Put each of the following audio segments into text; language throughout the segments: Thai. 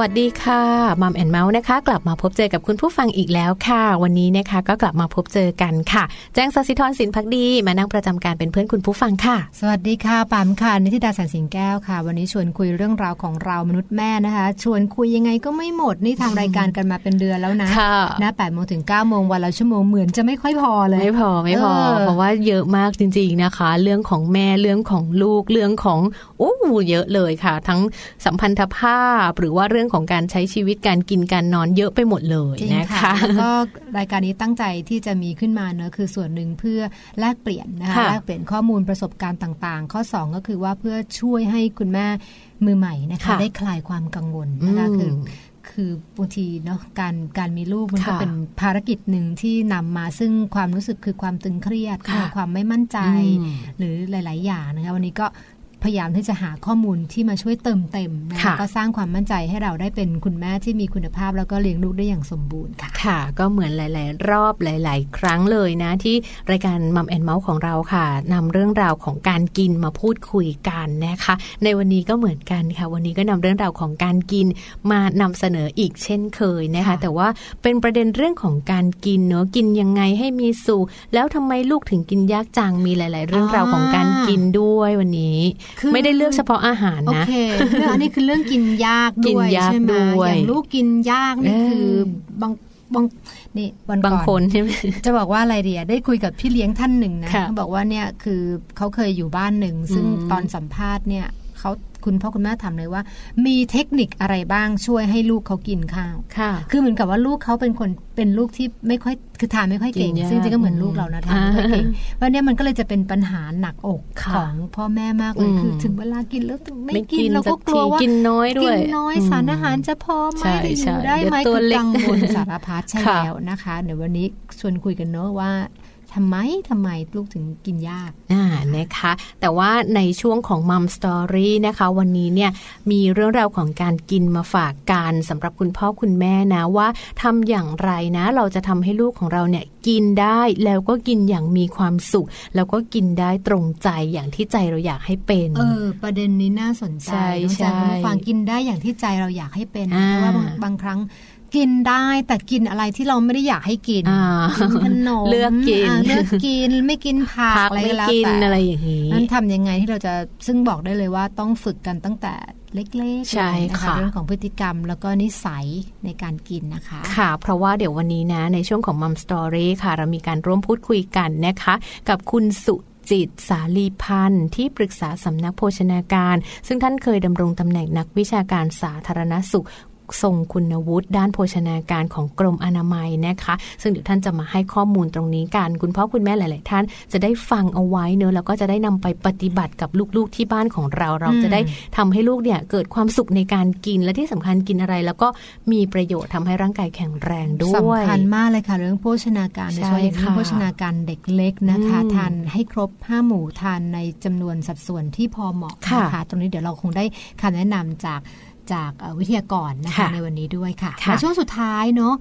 สวัสดีค่ะมัมแอนเมาส์นะคะ กลับมาพบเจอกับคุณผู้ฟังอีกแล้วค่ะ วันนี้นะคะก็กลับมาพบเจอกันค่ะ แจ้งสัสิธรสินพักดีมานั่งประจำการเป็นเพื่อนคุณผู้ฟังค่ะ สวัสดีค่ะปามค่ะนิติดาสันสิงแก้วค่ะ วันนี้ชวนคุยเรื่องราวของเรามนุษย์แม่นะคะ ชวนคุยยังไงก็ไม่หมดนี่ทางรายการกันมาเป็นเดือนแล้วนะค่ะนะแปดโมงถึง9ก้าโมงวันละชั่วโมงเหมือนจะไม่ค่อยพอเลยไม่พอไม่พอเออเพราะว่าเยอะมากจริง ๆนะคะ เรื่องของแม่เรื่องของลูกเรื่องของโอ้เยอะเลยค่ะ ทั้งสัมพันธภาพหรือว่าเรื่องของการใช้ชีวิตการกินการนอนเยอะไปหมดเลยจริงนะค่ะคะแล้วก็รายการนี้ตั้งใจที่จะมีขึ้นมาเนอะคือส่วนหนึ่งเพื่อแลกเปลี่ยนนะคะค่ะแลกเปลี่ยนข้อมูลประสบการณ์ต่าง ๆ ข้อ 2 ก็คือว่าเพื่อช่วยให้คุณแม่มือใหม่นะคะค่ะได้คลายความกังวลนะคะอืมคือคือบางทีเนาะการการมีลูกมันก็ค่ะเป็นภารกิจหนึ่งที่นำมาซึ่งความรู้สึกคือความตึงเครียดค่ะความไม่มั่นใจอืมหรือหลาย ๆ อย่างนะคะวันนี้ก็ พยายามที่จะหาข้อมูลที่มาช่วยเติมเต็มนะค่ะก็สร้างความมั่นใจให้เราได้เป็นคุณแม่ที่มีคุณภาพ แล้วก็เลี้ยงลูกได้อย่างสมบูรณ์ค่ะ ค่ะ ก็เหมือนหลาย ๆ รอบหลาย ๆ ครั้งเลยนะ ที่รายการมัมแอนเมาส์ของเราค่ะนำเรื่องราวของการกินมาพูดคุยกันนะคะ ในวันนี้ก็เหมือนกันค่ะ วันนี้ก็นำเรื่องราวของการกินมานำเสนออีกเช่นเคยนะคะค่ะแต่ว่าเป็นประเด็นเรื่องของการกินเนาะกินยังไงให้มีสุขแล้วทำไมลูกถึงกินยากจังมีหลาย ๆ เรื่องราวของการกินด้วยวันนี้คือไม่ได้เลือกเฉพาะอาหารโอนะเคเรื่องอันนี้คือเรื่องกินยากกินด้วยยากใช่ไหมด้วยอย่างลูกกินยากนี่เออคือบางบางนี่วันก่บางอนคนใช่ไหมจะบอกว่าอะไรเดียได้คุยกับพี่เลี้ยงท่านหนึ่งนะค่ะเขาบอกว่าเนี่ยคือเขาเคยอยู่บ้านหนึ่งซึ่งอืมตอนสัมภาษณ์เนี่ยเขา คุณพ่อคุณแม่ถามเลยว่า มีเทคนิคอะไรบ้างช่วยให้ลูกเขากินข้าวค่ะ คือเหมือนกับว่าลูกเขาเป็นคนเป็นลูกที่ไม่ค่อยคือทานไม่ค่อยเก่งกินยากซึ่งจริงๆก็เหมือนลูกเรานะทานไม่ค่อยเก่งอ่าเพราะเนี่ยมันก็เลยจะเป็นปัญหาหนักอกค่ะของพ่อแม่มากเลยอืมคือถึงเวลากินแล้วไม่ไม่กิกินนเราสัก็กกลัวทีว่ากินน้อยด้วยกินน้อยอืมสารอาหารจะพอไหมใช่จะอใช่ยู่ได้ไหมเดี๋ยวตัวคือเล็กกังวลสารพัดใช่ค่ะแล้วนะคะ เดี๋ยววันนี้ชวนคุยกันเนอะว่า ทำไมทำไมลูกถึงกินยากอ่านะคะ แต่ว่าในช่วงของมัมสตอรี่นะคะ วันนี้เนี่ยมีเรื่องราวของการกินมาฝากกันสำหรับคุณพ่อคุณแม่นะว่าทำอย่างไรนะ เราจะทำให้ลูกของเราเนี่ยกินได้แล้วก็กินอย่างมีความสุข แล้วก็กินได้ตรงใจอย่างที่ใจเราอยากให้เป็นเออประเด็นนี้น่าสนใจใช่น้องใช่จางคุณผู้ฟังกินได้อย่างที่ใจเราอยากให้เป็นอ่าเพราะว่าบางบางครั้ง กินได้แต่กินอะไรที่เราไม่ได้อยากให้กินอ่ากินขนมเลือกกินาเลือกกินไม่กินผักพักอะไรไม่ก็แล้วกินแต่อะไรอย่างนี้นั้นทำยังไงที่เราจะซึ่งบอกได้เลยว่าต้องฝึกกันตั้งแต่เล็กๆใช่เลยนค่ะเรื่องของพฤติกรรมแล้วก็นิสัยในการกินนะคะ ค่ะ เพราะว่าเดี๋ยววันนี้นะในช่วงของมัมสตอรี่ค่ะ เรามีการร่วมพูดคุยกันนะคะ กับคุณสุจิตสาลีพันธ์ที่ปรึกษาสำนักโภชนาการ ซึ่งท่านเคยดำรงตำแหน่งนักวิชาการสาธารณสุข ทรงคุณวุฒิด้านโภชนาการของกรมอนามัยนะคะ ซึ่งเดี๋ยวท่านจะมาให้ข้อมูลตรงนี้กัน คุณพ่อคุณแม่หลาย ๆ ท่านจะได้ฟังเอาไว้เนอะแล้วก็จะได้นำไปปฏิบัติกับลูก ๆ ที่บ้านของเรา เราจะได้ทำให้ลูกเนี่ยเกิดความสุขในการกินและที่สำคัญกินอะไร แล้วก็มีประโยชน์ทำให้ร่างกายแข็งแรงด้วยสำคัญมากเลยค่ะเรื่องโภชนาการโดยเฉใช่พาะอย่างยิ่งค่ะโภชนาการเด็กเล็กนะคะอืมทานให้ครบห้าหมู่ทานในจำนวนสัดส่วนที่พอเหมาะค่ะนะคะตรงนี้เดี๋ยวเราคงได้คำแนะนำจาก จากเอ่อวิทยากรนะคะค่ะในวันนี้ด้วยค่ะค่ะและช่วงสุดท้ายเนาะ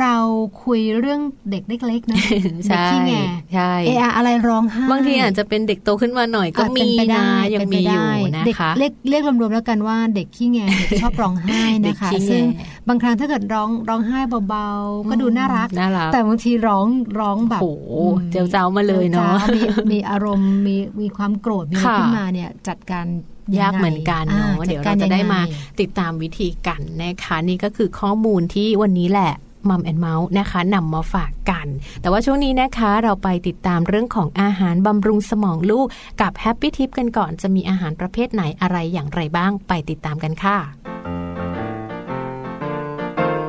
เราคุยเรื่องเด็กเล็กๆนะเด็กใช่ขี้แงใช่เอะอะอะไรร้องไห้บางทีอาจจะเป็นเด็กโตขึ้นมาหน่อยก็อาจมีเป็นไปนะได้ยังเป็นไปมีอยู่ได้นะเด็กคะเรียกเรียกรวมๆแล้วกันว่าเด็กขี้แงเด็กชอบร้องไห้นะคะเด็กขี้แงซึ่งบางครั้งถ้าเกิดร้องร้องไห้เบาๆ ก็ดูน่ารักน่ารักแต่บางทีร้องร้องแบบโอ้โหเจ้าเจ้ามาเลยเนาะจ้มีมีอารมณ์มีมีความโกรธมีอะไรค่ะขึ้นมาเนี่ยจัดการงไง ยากเหมือนกันเนาะอ่เดี๋ยวเราจะได้มาติดตามวิธีกันนะคะนี่ก็คือข้อมูลที่วันนี้แหละมัมแอนเมาส์นะคะนำมาฝากกัน แต่ว่าช่วงนี้นะคะเราไปติดตามเรื่องของอาหารบำรุงสมองลูกกับ happy tip กันก่อนจะมีอาหารประเภทไหนอะไรอย่างไรบ้างไปติดตามกันค่ะ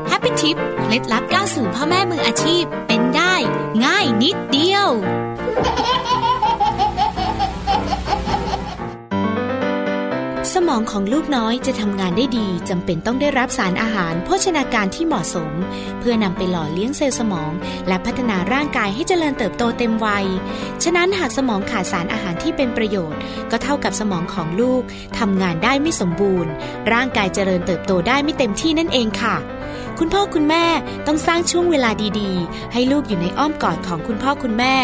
happy tip เคล็ดลับก้าวสู่พ่อแม่มืออาชีพเป็นได้ ง่ายนิดเดียว สมองของลูกน้อยจะทำงานได้ดีจำเป็นต้องได้รับสารอาหาร โภชนาการที่เหมาะสม เพื่อนำไปหล่อเลี้ยงเซลล์สมอง และพัฒนาร่างกายให้เจริญเติบโตเต็มวัย ฉะนั้นหากสมองขาดสารอาหารที่เป็นประโยชน์ ก็เท่ากับสมองของลูกทำงานได้ไม่สมบูรณ์ ร่างกายเจริญเติบโตได้ไม่เต็มที่นั่นเองค่ะคุณพ่อคุณแม่ต้องสร้างช่วงเวลาดีๆ ให้ลูกอยู่ในอ้อมกอดของคุณพ่อคุณแม่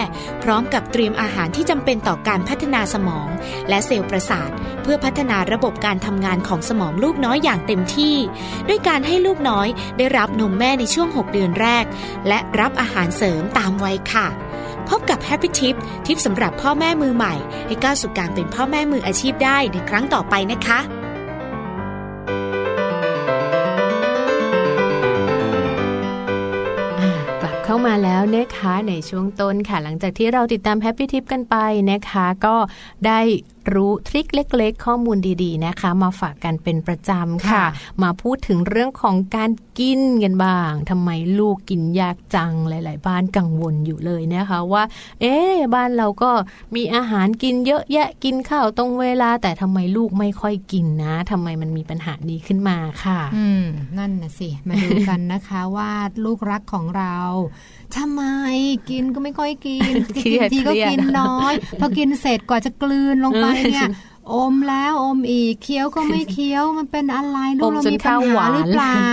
พร้อมกับเตรียมอาหารที่จำเป็นต่อการพัฒนาสมอง และเซลล์ประสาท เพื่อพัฒนาระบบการทำงานของสมองลูกน้อยอย่างเต็มที่ ด้วยการให้ลูกน้อยได้รับนมแม่ในช่วง 6 เดือนแรก และรับอาหารเสริมตามวัยค่ะ พบกับ Happy Tip ทิปสำหรับพ่อแม่มือใหม่ ให้ก้าวสู่การเป็นพ่อแม่มืออาชีพได้ในครั้งต่อไปนะคะกลับเข้ามาแล้วนะคะในช่วงต้นค่ะ หลังจากที่เราติดตามแฮปปี้ทิปกันไปนะคะ ก็ได้ รู้ทริคเล็ก ๆ ข้อมูลดี ๆ นะคะ มาฝากกันเป็นประจำค่ะค่ะ มาพูดถึงเรื่องของการกินกันบ้างทำไมลูกกินยากจังหลาย ๆ บ้านกังวลอยู่เลยนะคะว่า เอ๊ะบ้านเราก็มีอาหารกินเยอะแยะกินข้าวตรงเวลา แต่ทำไมลูกไม่ค่อยกินนะทำไมมันมีปัญหานี้ขึ้นมาค่ะ อืม นั่นนะสิ มาดูกันนะคะว่าลูกรักของเราทำไมกินก็ไม่ค่อยกินเครียดทีก็เครียดกินน้อยพอกินเสร็จกว่าจะกลืนลงไปเนี่ยอมแล้วอมอีกเคี้ยวก็ไม่เคี้ยวมันเป็นอะไรลูอกมเราจนมีปัญข้าวหหาวานหรือเปล่า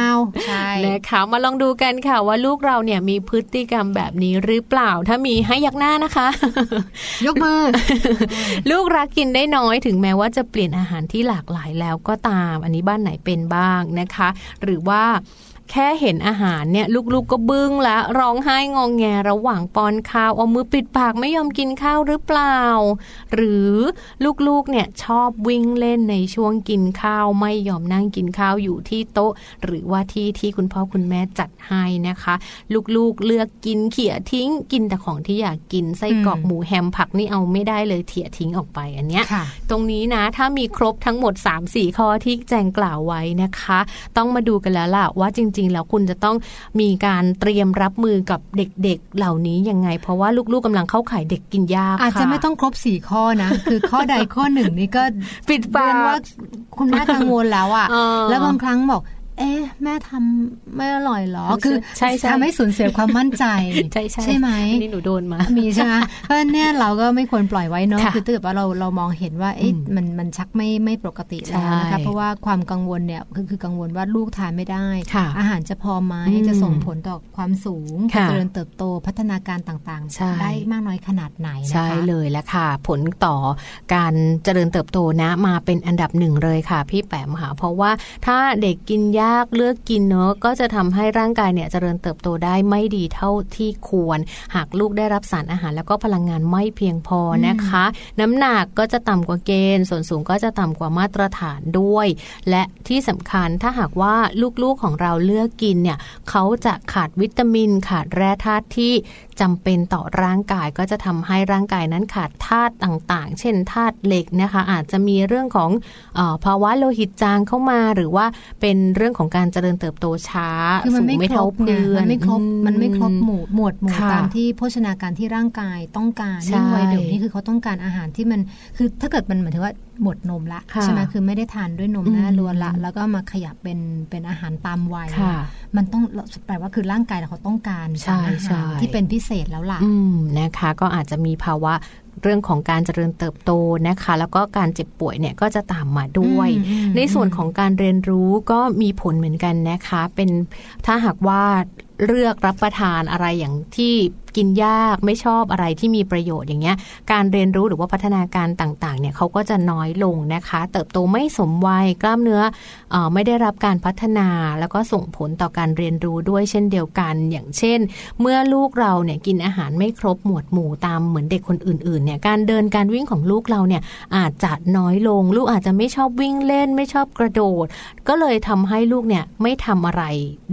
ใช่นะคะมาลองดูกันค่ะว่าลูกเราเนี่ยมีพฤติกรรมแบบนี้หรือเปล่า ถ้ามีให้ยักหน้านะคะ ยกมือ ลูกรักกินได้น้อยถึงแม้ว่าจะเปลี่ยนอาหารที่หลากหลายแล้วก็ตาม อันนี้บ้านไหนเป็นบ้างนะคะ หรือว่า แค่เห็นอาหารเนี่ยลูกๆก็บึ้งละร้องไห้งองแงระหว่างป้อนข้าวเอามือปิดปากไม่ยอมกินข้าวหรือเปล่า หรือลูกๆเนี่ยชอบวิ่งเล่นในช่วงกินข้าวไม่ยอมนั่งกินข้าวอยู่ที่โต๊ะ หรือว่าที่ที่คุณพ่อคุณแม่จัดให้นะคะ ลูกๆเลือกกินเขี่ยทิ้ง กินแต่ของที่อยากกินไส้กรอกอืมหมูแฮมผักนี่เอาไม่ได้เลยเถี่ยทิ้งออกไปอันเนี้ยค่ะตรงนี้นะถ้ามีครบทั้งหมด 3-4 ข้อที่แจงกล่าวไว้นะคะ ต้องมาดูกันแล้วล่ะว่าจริงๆ แล้วคุณจะต้องมีการเตรียมรับมือกับเด็กๆเหล่านี้ยังไง เพราะว่าลูกๆกำลังเข้าข่ายเด็กกินยากอาจจะค่ไม่ต้องครบสี่ข้อนะ คือข้อใดข้อหนึ่งนี่ก็ปิดปาเรียนว่ากคุณแม่กังวลแล้วอะเออแล้วบางครั้งบอก เอ๊ะแม่ทำไม่อร่อยเหรอใช่คือใช่ใช่ทำให้สูญเสียความมั่นใจ ใช่ใช่ใช่ไหมอันนี่หนูโดนมา มีใช่ไหมเพราะฉะนั้นเนี่ยเราก็ไม่ควรปล่อยไว้เนาะค่ะคือถ้าเกิดว่าเราเรามองเห็นว่าเอ๊ะอืมมันมันชักไม่ไม่ปกติแล้วนะใช่คะเพราะว่าความกังวลเนี่ยคือคือกังวลว่าลูกทานไม่ได้ค่ะอาหารจะพอไหมอืมจะส่งผลต่อความสูงค่ะเจริญเติบโตพัฒนาการต่างใช่ๆได้มากน้อยขนาดไหนนะคะใช่เลยแล้วค่ะ ผลต่อการเจริญเติบโตนะมาเป็นอันดับหนึ่งเลยค่ะ พี่แปมค่ะเพราะว่าถ้าเด็กกินยากเลือกกินเนอะก็จะทำให้ร่างกายเนี่ยเจริญเติบโตได้ไม่ดีเท่าที่ควร หากลูกได้รับสารอาหารแล้วก็พลังงานไม่เพียงพอนะคะ น้ำหนักก็จะต่ำกว่าเกณฑ์ ส่วนสูงก็จะต่ำกว่ามาตรฐานด้วย และที่สำคัญถ้าหากว่าลูกๆของเราเลือกกินเนี่ยเขาจะขาดวิตามินขาดแร่ธาตุที่ จำเป็นต่อร่างกายก็จะทำให้ร่างกายนั้นขาดธาตุต่างๆ เช่นธาตุเหล็กนะคะ อาจจะมีเรื่องของเออภาวะโลหิตจางเข้ามา หรือว่าเป็นเรื่องของการเจริญเติบโตช้าคือมันสูงไม่ไม่ครเท่าบไงเพื่อนมันไม่ครบอืมันไม่ครบหมู่หมวดหมู่ค่ะตามที่โภชนาการที่ร่างกายต้องการใช่ยิ่งวัยเด็กนี่คือเขาต้องการอาหารที่มันคือถ้าเกิดมันหมายถึงว่า หมดนมละค่ะใช่ไหมคือไม่ได้ทานด้วยนมอืมแม่ล้วนละ แล้วก็มาขยับเป็นเป็นอาหารตามวัยค่ะมันต้องแปลว่าคือร่างกายเขาต้องการใช่สารอาใช่หารที่เป็นพิเศษแล้วล่ะอืมนะคะ ก็อาจจะมีภาวะเรื่องของการเจริญเติบโตนะคะ แล้วก็การเจ็บป่วยเนี่ยก็จะตามมาด้วยอืมอืมในส่วนของการเรียนรู้ก็มีผลเหมือนกันนะคะ เป็นถ้าหากว่าเลือกรับประทานอะไรอย่างที่กินยากไม่ชอบอะไรที่มีประโยชน์อย่างเงี้ย การเรียนรู้หรือว่าพัฒนาการต่างๆเนี่ยเขาก็จะน้อยลงนะคะ เติบโตไม่สมวัยกล้ามเนื้อออไม่ได้รับการพัฒนาแล้วก็ส่งผลต่อการเรียนรู้ด้วยเช่นเดียวกัน อย่างเช่น เมื่อลูกเราเนี่ยกินอาหารไม่ครบหมวดหมู่ตามเหมือนเด็กคนอื่นๆเนี่ยการเดินการวิ่งของลูกเราเนี่ยอาจจะน้อยลง ลูกอาจจะไม่ชอบวิ่งเล่น ไม่ชอบกระโดด ก็เลยทำให้ลูกเนี่ยไม่ทำอะไร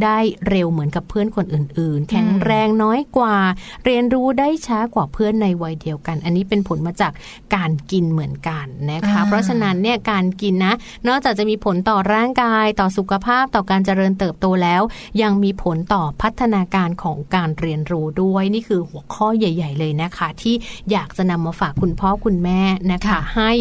ได้เร็วเหมือนกับเพื่อนคนอื่น ๆ แข็งแรงน้อยกว่าเรียนรู้ได้ช้ากว่าเพื่อนในวัยเดียวกัน อันนี้เป็นผลมาจากการกินเหมือนกันนะคะอ่าเพราะฉะนั้นเนี่ยการกินนะ นอกจากจะมีผลต่อร่างกาย ต่อสุขภาพต่อการเจริญเติบโตแล้ว ยังมีผลต่อพัฒนาการของการเรียนรู้ด้วยนี่คือหัวข้อใหญ่ ๆ เลยนะคะ ที่อยากจะนำมาฝากคุณพ่อคุณแม่นะคะค่ะให้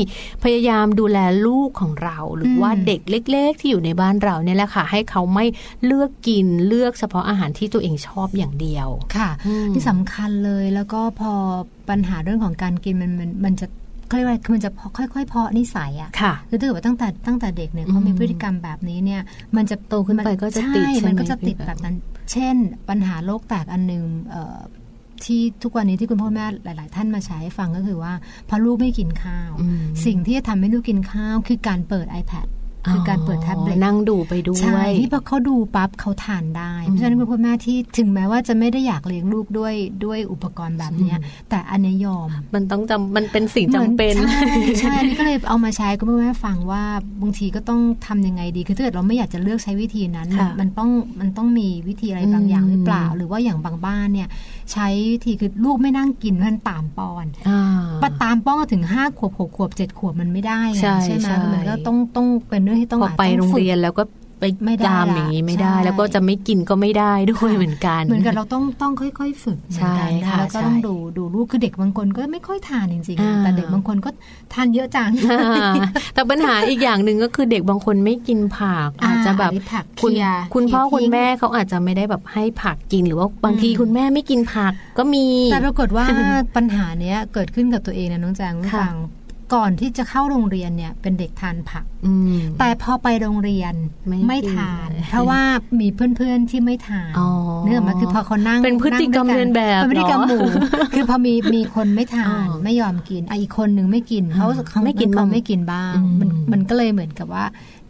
พยายามดูแลลูกของเรา หรือว่าอืมเด็กเล็ก ๆ ที่อยู่ในบ้านเราเนี่ยแหละค่ะ ให้เขาไม่เลือกกินเลือกเฉพาะอาหารที่ตัวเองชอบอย่างเดียวค่ะอืมที่สำคัญเลยแล้วก็พอปัญหาเรื่องของการกินมันมันมันจะเขาเรียกว่าคือมันจะค่อยๆ เพาะนิสัยอะค่ะคือถ้าเกิดว่าตั้งแต่ตั้งแต่เด็กเนี่ยเขามีพฤติกรรมแบบนี้เนี่ย มันจะโตขึ้นไปก็จะติดใช่ใช่ไหมมันก็จะติดพี่แบบนั้น เช่น ปัญหาโรคแตกอันหนึงเอ่อที่ทุกวันนี้ที่คุณพ่อแม่หลาย ๆ ท่านมาใช้ให้ฟังก็คือว่าพอลูกไม่กินข้าวอืมสิ่งที่จะทำให้ลูกกินข้าวคือการเปิด iPad คือการเปิดแท็บเล็ตนั่งดูไปด้วใช่ยที่พอเขาดูปั๊บเขาทานได้เพราะฉะนั้นคุณพ่อแม่ที่ถึงแม้ว่าจะไม่ได้อยากเลี้ยงลูกด้วยด้วยอุปกรณ์แบบเนี้ยแต่อันเนี้ยยอมมันต้องจำมันเป็นสิ่งจำเป็นหมือใช่ใช่อันนี้ก็เลยเอามาใช้คุณพ่อแม่ฟังว่าบางทีก็ต้องทำยังไงดีคือถ้าเกิดเราไม่อยากจะเลือกใช้วิธีนั้นค่ะมันต้องมันต้องมีวิธีอะไรบางอย่างอืมหรือเปล่า หรือว่าอย่างบางบ้านเนี่ย ใช้วิธีคือลูกไม่นั่งกินมันตามป้อนอ่าปะตามป้อนก็ถึงห้าขวบหกขวบเจ็ดขวบมันไม่ได้ไงใช่ใช่ไหมใช่มันก็ต้องต้องเป็นเรื่องที่ต้องพออาจไปต้องโรงฝึกเรียนแล้วก็ ไปไม่ได้จามละอย่างนี้ไม่ได้ใช่แล้วก็จะไม่กินก็ไม่ได้ด้วยเหมือนกัน เหมือนกับเราต้องต้องค่อย ๆ ฝึกเหมือนกันใช่นะค่ะแล้วก็ใช่ต้องดูดูลูกคือเด็กบางคนก็ไม่ค่อยทานจริงอ่าๆแต่เด็กบางคนก็ทานเยอะจังอ่าแต่ปัญหาอีกอย่างหนึ่งก็คือเด็กบางคนไม่กินผักอ่าอาจจะแบบอันนี้ผักคุณเคลียร์คุณพ่อเคลียร์คุณแม่เขาอาจจะไม่ได้แบบให้ผักกินหรือว่าบางทีอืมคุณแม่ไม่กินผักก็มีแต่ปรากฏว่าปัญหาเนี้ยเกิดขึ้นกับตัวเองนะน้องแจงคุณค่ะฟัง ก่อนที่จะเข้าโรงเรียนเนี่ยเป็นเด็กทานผักอืมแต่พอไปโรงเรียนไม่ไม่กินทานเลยเพราะว่ามีเพื่อนๆที่ไม่ทานอ๋อเนื่องมาคือพอเขานั่งเป็นพฤติกรรมงด้วยเลียนแบบเป็นพฤติกรรมหมู่เหรอคือพอมีมีคนไม่ทานอ๋อไม่ยอมกินอะอีกคนนึงไม่กินเขาเขาไม่กินเขาบ้างไม่กินบ้างอืมมันมันก็เลยเหมือนกับว่า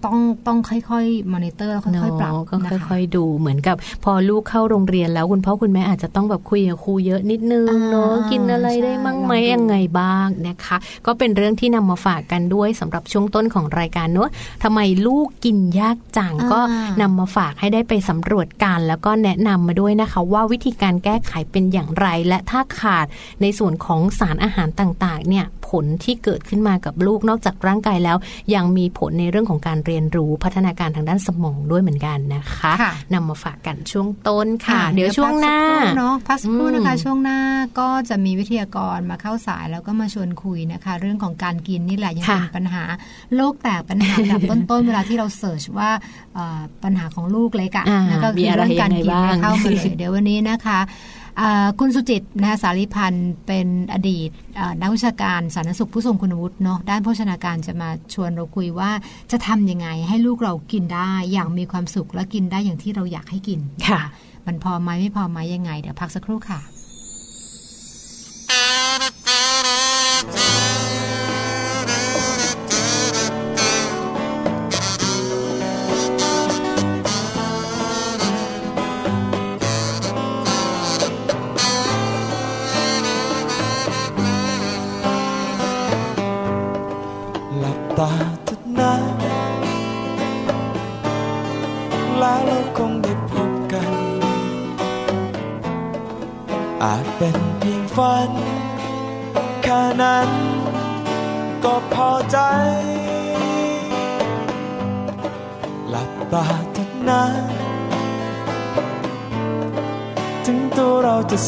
ต้องต้องค่อยๆมอนิเตอร์ค่อยๆปรับเนาะก็นะคะค่อยๆดูเหมือนกับ พอลูกเข้าโรงเรียนแล้วคุณพ่อคุณแม่อาจจะต้องแบบคุยกับครูเยอะนิดนึงอ่าเนาะกินอะไรได้มั่งไหมใช่ลองดูยังไงบ้างนะคะ ก็เป็นเรื่องที่นำมาฝากกันด้วยสำหรับช่วงต้นของรายการเนาะทำไมลูกกินยากจังอ่าก็นำมาฝากให้ได้ไปสำรวจกัน แล้วก็แนะนำมาด้วยนะคะ ว่าวิธีการแก้ไขเป็นอย่างไร และถ้าขาดในส่วนของสารอาหารต่างๆเนี่ยผ ลที่เกิดขึ้นมากับลูกนอกจากร่างกายแล้ว ยังมีผลในเรื่องของการเรียนรู้พัฒนาการทางด้านสมองด้วยเหมือนกันนะคะค่ะนำมาฝากกันช่วงต้นค่ะ เดี๋ยวช่วงหน้าพักสักครู่เนาะพักสักครู่นะคะอืมช่วงหน้าก็จะมีวิทยากรมาเข้าสายแล้วก็มาชวนคุยนะคะ เรื่องของการกินนี่แหละยังค่ะเป็นปัญหาโรคแตกปัญหาแบบต้นๆเวลาที่เราเสิร์ชว่าเอ่อปัญหาของลูกเล็กอะอ่านั่นก็มีคืออะไรเรื่องการกินยังไงบ้างเนี่ยเข้ามาเลยเดี๋ยววันนี้นะคะอ่า คุณสุจิตนะคะสารีพันธ์เป็นอดีตอ่านักวิชาการสาธารณสุขผู้ทรงคุณวุฒิเนาะด้านโภชนาการจะมาชวนเราคุยว่าจะทำยังไงให้ลูกเรากินได้อย่างมีความสุขและกินได้อย่างที่เราอยากให้กินค่ะ มันพอไหมไม่พอไหมยังไง เดี๋ยวพักสักครู่ค่ะ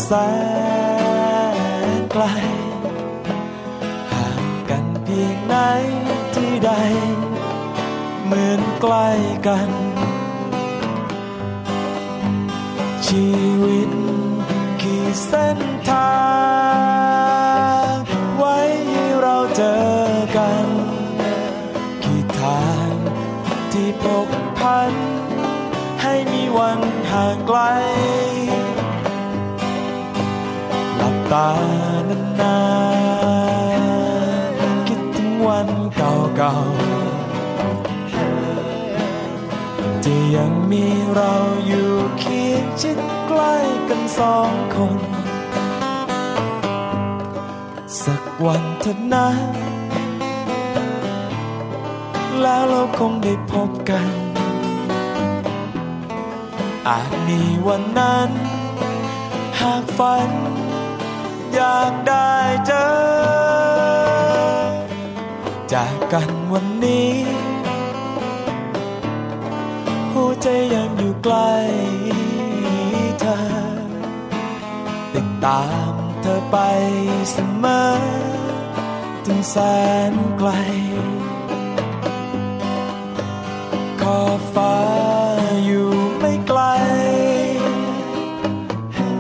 แสนไกล ห่างกันเพียงไหนที่ใด เหมือนใกล้กัน เก่า ที่ยังมีเราอยู่เคียงชิดใกล้กันสองคน สักวันเถิดนะแล้วเราคงได้พบกัน อาจมีวันนั้น หากฝัน อยากได้เจอ กันวันนี้ หัวใจยังอยู่ใกล้เธอ ติดตามเธอไปเสมอ ถึงแสนไกล ขอฟ้าอยู่ไม่ไกล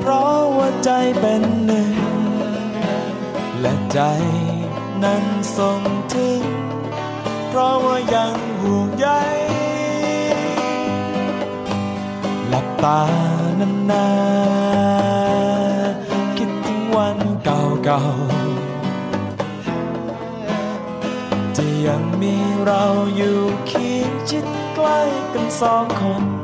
เพราะว่าใจเป็นหนึ่ง และใจนั้นส่งถึง ราะว่ายังห่วงใยหลับตานานๆคิดถึงวันเก่าๆจะยังมีเราอยู่เคียงชิดใกล้กันสองคน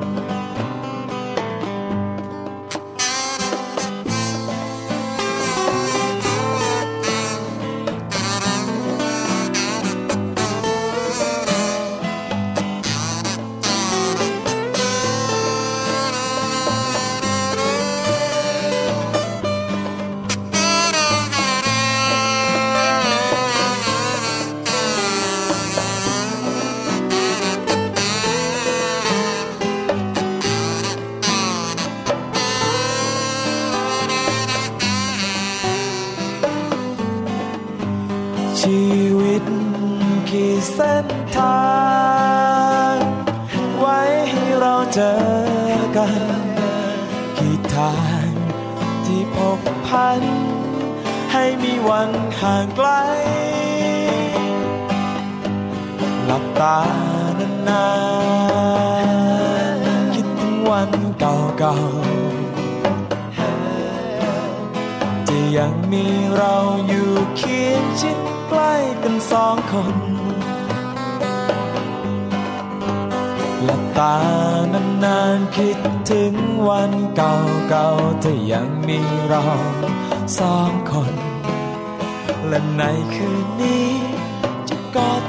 เก่าๆที่ยังมีเราอยู่เคียงชิดใกล้กันสองคนหลับตานานๆคิดถึงวันเก่าๆที่ยังมีเราสองคน และในคืนนี้จะกอด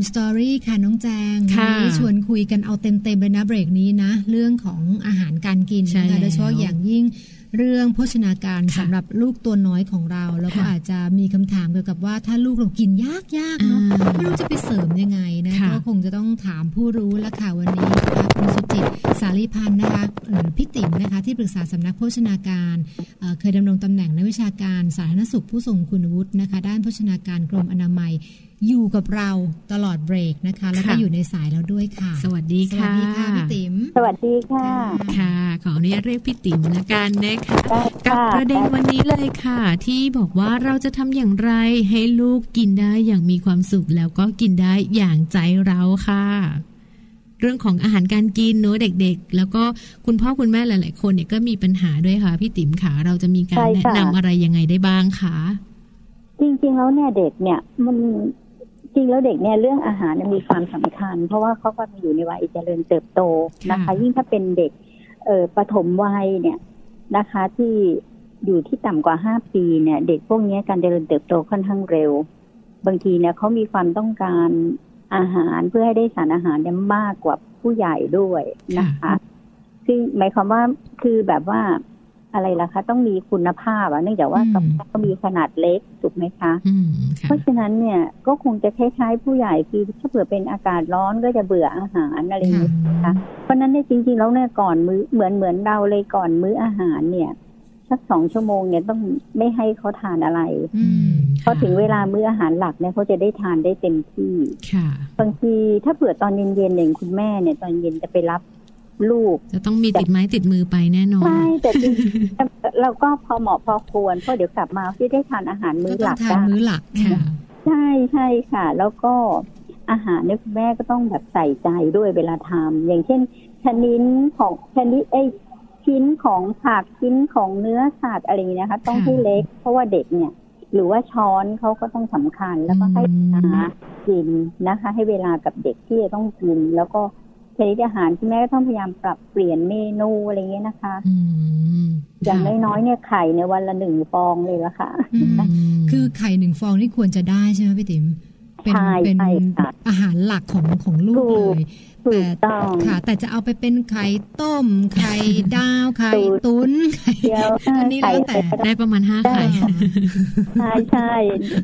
มัมสตอรี่ค่ะน้องแจงค่ะวันนี้ชวนคุยกันเอาเต็มๆเลยนะเบรกนี้นะ เรื่องของอาหารการกินใช่นะคะโดยเฉพาะแล้วอย่างยิ่งเรื่องโภชนาการค่ะสำหรับลูกตัวน้อยของเรา แล้วก็ค่ะอาจจะมีคำถามเกี่ยวกับว่าถ้าลูกเรากินยากๆเนาะอ่าไม่รู้จะไปเสริมยังไงนะค่ะก็คงจะต้องถามผู้รู้แล้วค่ะวันนี้นะคะคุณสุจิตสาลีพันธ์นะคะหรือพี่ติ๋มนะคะที่ปรึกษาสำนักโภชนาการเอ่อเคยดำรงตำแหน่งนักวิชาการสาธารณสุขผู้ทรงคุณวุฒินะคะ ด้านโภชนาการกรมอนามัย อยู่กับเราตลอดเบรกนะคะ แล้วก็ค่ะอยู่ในสายแล้วด้วยค่ะ สวัสดีสวัค่ะสดีค่ะพี่ติ๋มสวัสดีค่ะ ค่ะ ขออนุญาตเรียกพี่ติ๋มละกันนะคะได้กับค่ะประเด็นวันนี้เลยค่ะ ที่บอกว่าเราจะทำอย่างไรให้ลูกกินได้อย่างมีความสุขแล้วก็กินได้อย่างใจเราค่ะเรื่องของอาหารการกินเนอะเด็กๆ แล้วก็คุณพ่อคุณแม่หลาย ๆ คนเนี่ยก็มีปัญหาด้วยค่ะพี่ติ๋มค่ะเราจะมีการใช่แนะค่ะนำอะไรยังไงได้บ้างคะจริงๆแล้วเนี่ยเด็กเนี่ยมัน จริงแล้วเด็กเนี่ยเรื่องอาหารเนี่ยมีความสำคัญ เพราะว่าเขาก็อยู่ในวัยเจริญเติบโตนะคะค่ะยิ่งถ้าเป็นเด็กเอ่อปฐมวัยเนี่ยนะคะ ที่อยู่ที่ต่ำกว่าห้าปีเนี่ย เด็กพวกเนี้ยการเจริญเติบโตค่อนข้างเร็ว บางทีเนี่ยเขามีความต้องการอาหารเพื่อให้ได้สารอาหารเนี่ยมากกว่าผู้ใหญ่ด้วยนะคะ ซึ่งหมายความว่าคือแบบว่า อะไรล่ะคะ ต้องมีคุณภาพอะเนื่องจากว่าอืมกับก็มีขนาดเล็กถูกไหมคะอืมค่ะเพราะฉะนั้นเนี่ยก็คงจะคล้ายๆผู้ใหญ่คือถ้าเผื่อเป็นอากาศร้อนก็จะเบื่ออาหารอะไรอย่างค่ะนี้นะคะเพราะฉะนั้นเนี่ยจริงๆแล้วเนี่ยก่อนมื้อเหมือนเหมือนเราเลยก่อนมื้ออาหารเนี่ยสักสองชั่วโมงเนี่ยต้องไม่ให้เขาทานอะไรอืมพอถึงเวลามื้ออาหารหลักเนี่ยเขาจะได้ทานได้เต็มที่ค่ะบางทีถ้าเผื่อตอนเย็นๆอย่างคุณแม่เนี่ย ตอนเย็นจะไปรับ ลูก จะต้องมีติดไม้ติดมือไปแน่นอนใช่แต่จริงๆเราก็พอเหมาะพอควรเพราะเดี๋ยวกลับมาที่ได้ทานอาหารมื้ก็อหต้อลังกทานได้มื้อหลักค่ะใช่ใช่ค่ะ แล้วก็อาหารเนี่ยคุณแม่ก็ต้องแบบใส่ใจด้วยเวลาทำอย่างเช่น ชนิดของชนิดไอยชิ้นของผักชิ้นของเนื้อสัตว์อะไรอย่างเงี้ยนะคะ ต้องให้เล็ก เพราะว่าเด็กเนี่ย หรือว่าช้อนเขาก็ต้องสำคัญแล้วก็ให้เวลากินนะคะ ให้เวลากับเด็กที่จะต้องกิน แล้วก็ ชนิดอาหารที่แม่ก็ต้องพยายามปรับเปลี่ยนเมนูอะไรเงี้ยนะคะอืมอย่างค่ะน้อยๆเนี่ยไข่ในยวันละหนึ่งฟองเลยละค่ะอืมอืมคือไข่หนึ่งฟองนี่ควรจะได้ใช่ไหมพี่ติ๋มเป็นใช่เป็นใช่ค่ะอาหารหลักของของลูกถูเลกยถูแต่กต้องค่ะ แต่จะเอาไปเป็นไข่ต้ม ไข่ดาว ไข่ตูดตุ้นไข่เดียวอันนี้แล้วแต่ไข่ได้ประมาณห้าไข่ใช่ใช่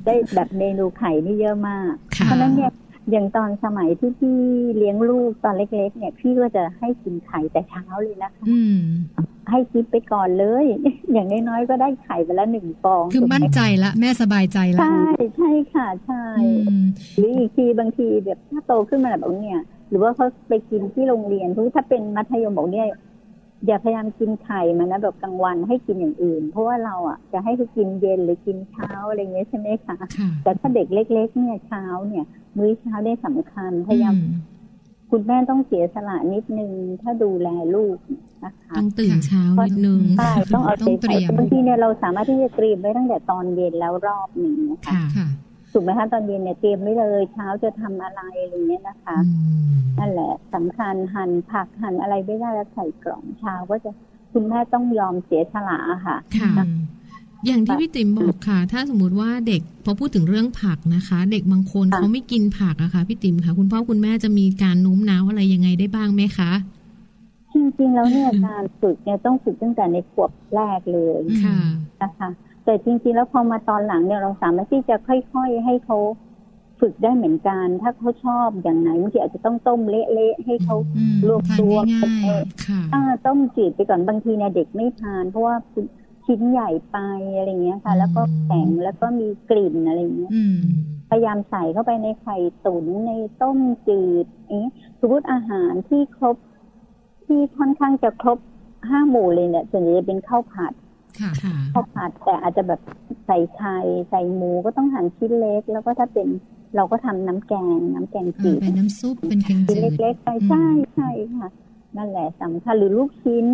ได้แบบเมนูไข่นี่เยอะมากค่ะเพราะฉะนั้นเนี่ย อย่างตอนสมัยที่พี่เลี้ยงลูกตอนเล็ก ๆ เนี่ย พี่ก็จะให้กินไข่แต่เช้าเลยนะคะอืมให้กินไปก่อนเลย อย่างน้อยๆก็ได้ไข่ไปละหนึ่งฟอง คือถูกไหมั่นใจละ แม่สบายใจละใช่ใช่ค่ะใช่อืมหรืออีกทีบางทีแบบถ้าโตขึ้นมาแบบเนี่ย หรือว่าเขาไปกินที่โรงเรียนทุกถ้าเป็นมัธยมบอกเนี่ย อย่าพยายามกินไข่มันนะแบบกลางวันให้กินอย่างอื่น เพราะว่าเราอะจะให้เขากินเย็นหรือกินเช้าอะไรเงี้ยใช่ไหมคะค่ะแต่ถ้าเด็กเล็ก ๆ เนี่ยเช้าเนี่ย มื้อเช้าได้สำคัญพยายามอืมคุณแม่ต้องเสียสละนิดนึง ถ้าดูแลลูกนะคะต้องตื่นเช้านิดนึงใช่ต้องเอาต้องใจเตรีใส่ยมบางทีเนี่ยเราสามารถที่จะเตรียมไว้ตั้งแต่ตอนเย็นแล้วรอบหนึ่งนะคะค่ะค่ะ ถูกไหมคะตอนเย็นเนี่ยเตรียมไว้เลยเช้าจะทำอะไรอะไรเงี้ยนะคะอืมนั่นแหละสำคัญหั่นผักหั่นอะไรไม่ได้แล้วใส่กล่องเช้าก็จะคุณแม่ต้องยอมเสียสละอะค่ะค่ะอืมอย่างที่พี่ติ๋มบอกค่ะ ถ้าสมมุติว่าเด็กพอพูดถึงเรื่องผักนะคะ เด็กบางคนค่ะเขาไม่กินผักอะค่ะพี่ติ๋มค่ะ คุณพ่อคุณแม่จะมีการโน้มน้าวอะไรยังไงได้บ้างไหมคะจริงๆแล้วเนี่ยการฝึกเนี่ยต้องฝึกตั้งแต่ในขวบแรกเลยอืมค่ะนะคะ แต่จริงๆ แล้วพอมาตอนหลังเนี่ยเราสามารถที่จะค่อย ๆ ให้เขาฝึกได้เหมือนกัน ถ้าเขาชอบอย่างไหนบางทีอาจจะต้องต้มเละๆให้เขาอืมรวบทานรวมง่ายค่ะอ่าต้มจืดไปก่อนบางทีเนี่ยเด็กไม่ทาน เพราะว่าชิ้นใหญ่ไปอะไรเงี้ยค่ะ แล้วก็แข็งแล้วก็มีกลิ่นอะไรเงี้ยๆอืมพยายามใส่เข้าไปในไข่ตุ๋นในต้มจืดเอ๊ะสมมติอาหารที่ครบ ที่ค่อนข้างจะครบห้าหมู่เลยเนี่ยส่วนใหญ่จะเป็นข้าวผัดค่ะค่ะ ข้าวผัดแต่อาจจะแบบใส่ไข่ใส่หมูก็ต้องหั่นชิ้นเล็ก แล้วก็ถ้าเป็นเราก็ทำน้ำแกง น้ำแกงเอจือดเป็นน้ำซุปเป็นแกงชิ้นจืดเล็กๆไปอืมใช่ใช่ค่ะ นั่นแหละสำคัญหรือลูกชิ้น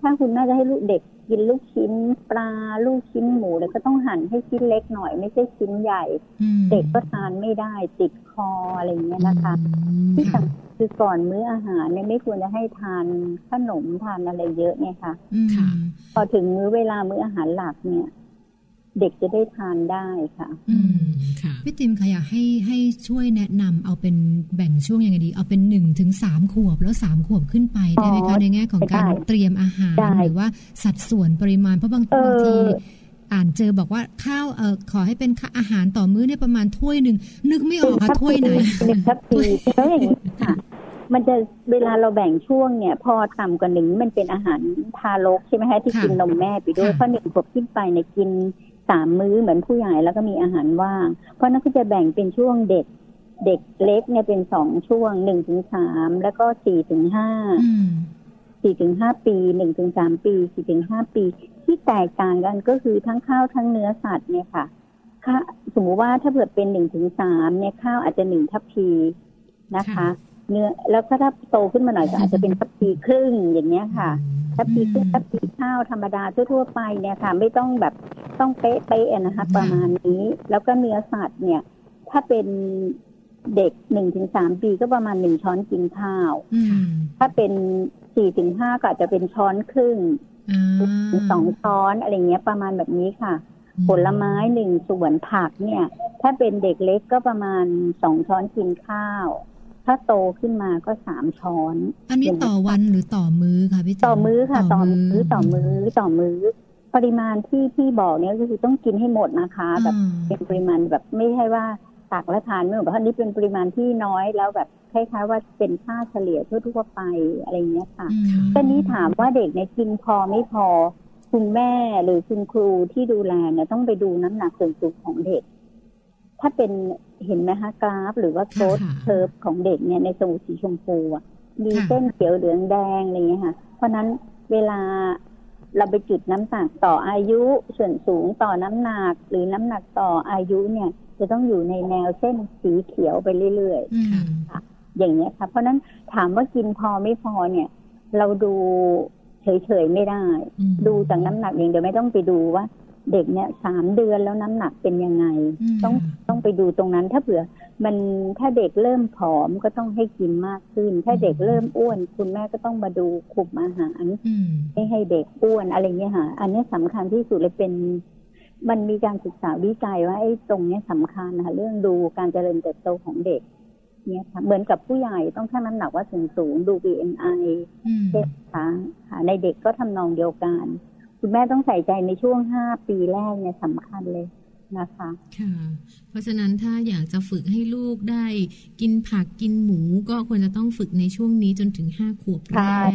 ถ้าคุณแม่จะให้ลูกเด็ก กินลูกชิ้นปลาลูกชิ้นหมูเลยก็ต้องหั่นให้ชิ้นเล็กหน่อย ไม่ใช่ชิ้นใหญ่อืมเด็กก็ทานไม่ได้ติดคออะไรอย่างเงี้ยนะคะอืมที่ค่ะสำคัญคือก่อนมื้ออาหารเนี่ยไม่ควรจะให้ทานขนมทานอะไรเยอะเนี่ยค่ะอืมค่ะพอถึงมื้อเวลามื้ออาหารหลักเนี่ย เด็กจะได้ทานได้ค่ะอืมค่ะพี่ติมค่ะอยากให้ให้ช่วยแนะนำเอาเป็นแบ่งช่วงยังไงดี เอาเป็นหนึ่งถึงสามขวบแล้วสามขวบขึ้นไปได้ไหมอ๋คะอในแง่ของการได้เตรียมอาหารได้หรือว่าสัดส่วนปริมาณเพราะบางเออบางทีอ่านเจอบอกว่าข้าวเออขอให้เป็นค่าอาหารต่อมื้อเนี่ยประมาณถ้วยหนึ่งนึกไม่ออกค่ะถ้วยไหนหนึ่งทัพพีแล้วอย่างนี้ค่ะ มันจะเวลาเราแบ่งช่วงเนี่ย พอต่ำกว่าหนึ่งมันเป็นอาหารทารกใช่ไหมคะที่ค่ะกินนมแม่ไปด้วยค่ะเพราะหนึ่งขวบขึ้นไปเนี่ยกิน สามมื้อเหมือนผู้ใหญ่แล้วก็มีอาหารว่าง เพราะนั้นก็จะแบ่งเป็นช่วงเด็กเด็กเล็กเนี่ยเป็นสองช่วงหนึ่งถึงสามแล้วก็สี่ถึงห้าอืมสี่ถึงห้าปีหนึ่งถึงสามปีสี่ถึงห้าปี ที่แตกต่างกันก็คือทั้งข้าวทั้งเนื้อสัตว์เนี่ยค่ะค่ะสมมุติว่าถ้าเกิดเป็นหนึ่งถึงสามเนี่ยข้าวอาจจะหนึ่งทัพพีนะคะค่ะ เนื้อแล้วก็ถ้าโตขึ้นมาหน่อยก็อาจจะเป็นทัพพีครึ่งอย่างเงี้ยค่ะทัพพีครึ่งทัพพีข้าวธรรมดาทั่วๆไปเนี่ยค่ะ ไม่ต้องแบบต้องเป๊ะๆอะนะคะประมาณนี้ แล้วก็เนื้อสัตว์เนี่ย ถ้าเป็นเด็กหนึ่งถึงสามปีก็ประมาณหนึ่งช้อนกินข้าวอืมถ้าเป็นสี่ถึงห้าก็อาจจะเป็นช้อนครึ่งอ่าถึงสองช้อนอะไรเงี้ยประมาณแบบนี้ค่ะ ผลไม้หนึ่งส่วนผักเนี่ย ถ้าเป็นเด็กเล็กก็ประมาณสองช้อนกินข้าว ถ้าโตขึ้นมาก็สามช้อน อันนี้ต่อวันหรือต่อมื้อคะพี่ติ๋มต่อมื้อค่ะ ต่อมื้อต่อมื้อต่อมื้อ ปริมาณที่พี่บอกเนี่ยก็คือต้องกินให้หมดนะคะ แบบอ่าเป็นปริมาณแบบไม่ใช่ว่าตักและทานไม่หมดเพราะอันนี้เป็นปริมาณที่น้อยแล้วแบบคล้ายๆว่าเป็นค่าเฉลี่ยทั่วๆไปอะไรเงี้ยค่ะอืมตอนนี้ถามว่าเด็กเนี่ยกินพอไม่พอคุณแม่หรือคุณครูที่ดูแลเนี่ยต้องไปดูน้ำหนักส่วนสูงของเด็ก ถ้าเป็นเห็นไหมคะกราฟ หรือว่าโค้ดค่ะเคิร์ฟของเด็กเนี่ยในสมุดสีชมพูอะมีค่ะเส้นเขียวเหลืองแดงอะไรอย่างเงี้ยค่ะ เพราะฉะนั้นเวลาเราไปจุดน้ำหนักต่ออายุส่วนสูงต่อน้ำหนักหรือน้ำหนักต่ออายุเนี่ย จะต้องอยู่ในแนวเส้นสีเขียวไปเรื่อยอืมๆอย่างเงี้ยค่ะ เพราะฉะนั้นถามว่ากินพอไม่พอเนี่ย เราดูเฉยๆไม่ได้อืมดูจากน้ำหนักอย่างเดียวไม่ต้องไปดูว่า เด็กเนี่ยสามเดือนแล้วน้ำหนักเป็นยังไงอืมต้องต้องไปดูตรงนั้นถ้าเผื่อ มันถ้าเด็กเริ่มผอมก็ต้องให้กินมากขึ้น ถ้าเด็กเริ่มอ้วน คุณแม่ก็ต้องมาดูคุมอาหารอืมไม่ให้เด็กอ้วนอะไรเงี้ยค่ะ อันนี้สำคัญที่สุดเลยเป็น มันมีการศึกษาวิจัยว่าไอ้ตรงเนี้ยสำคัญนะคะเรื่องดูการเจริญเติบโตของเด็กเนี่ยค่ะเหมือนกับผู้ใหญ่ต้องชั่งน้ำหนักว่าสูงสูงๆดู BMI อืมเด็กค่ะค่ะในเด็กก็ทำนองเดียวกัน คุณแม่ต้องใส่ใจในช่วงห้าปีแรกเนี่ยสำคัญเลยนะคะค่ะ เพราะฉะนั้นถ้าอยากจะฝึกให้ลูกได้ กินผักกินหมูก็ควรจะต้องฝึกในช่วงนี้จนถึงห้าขวบแรก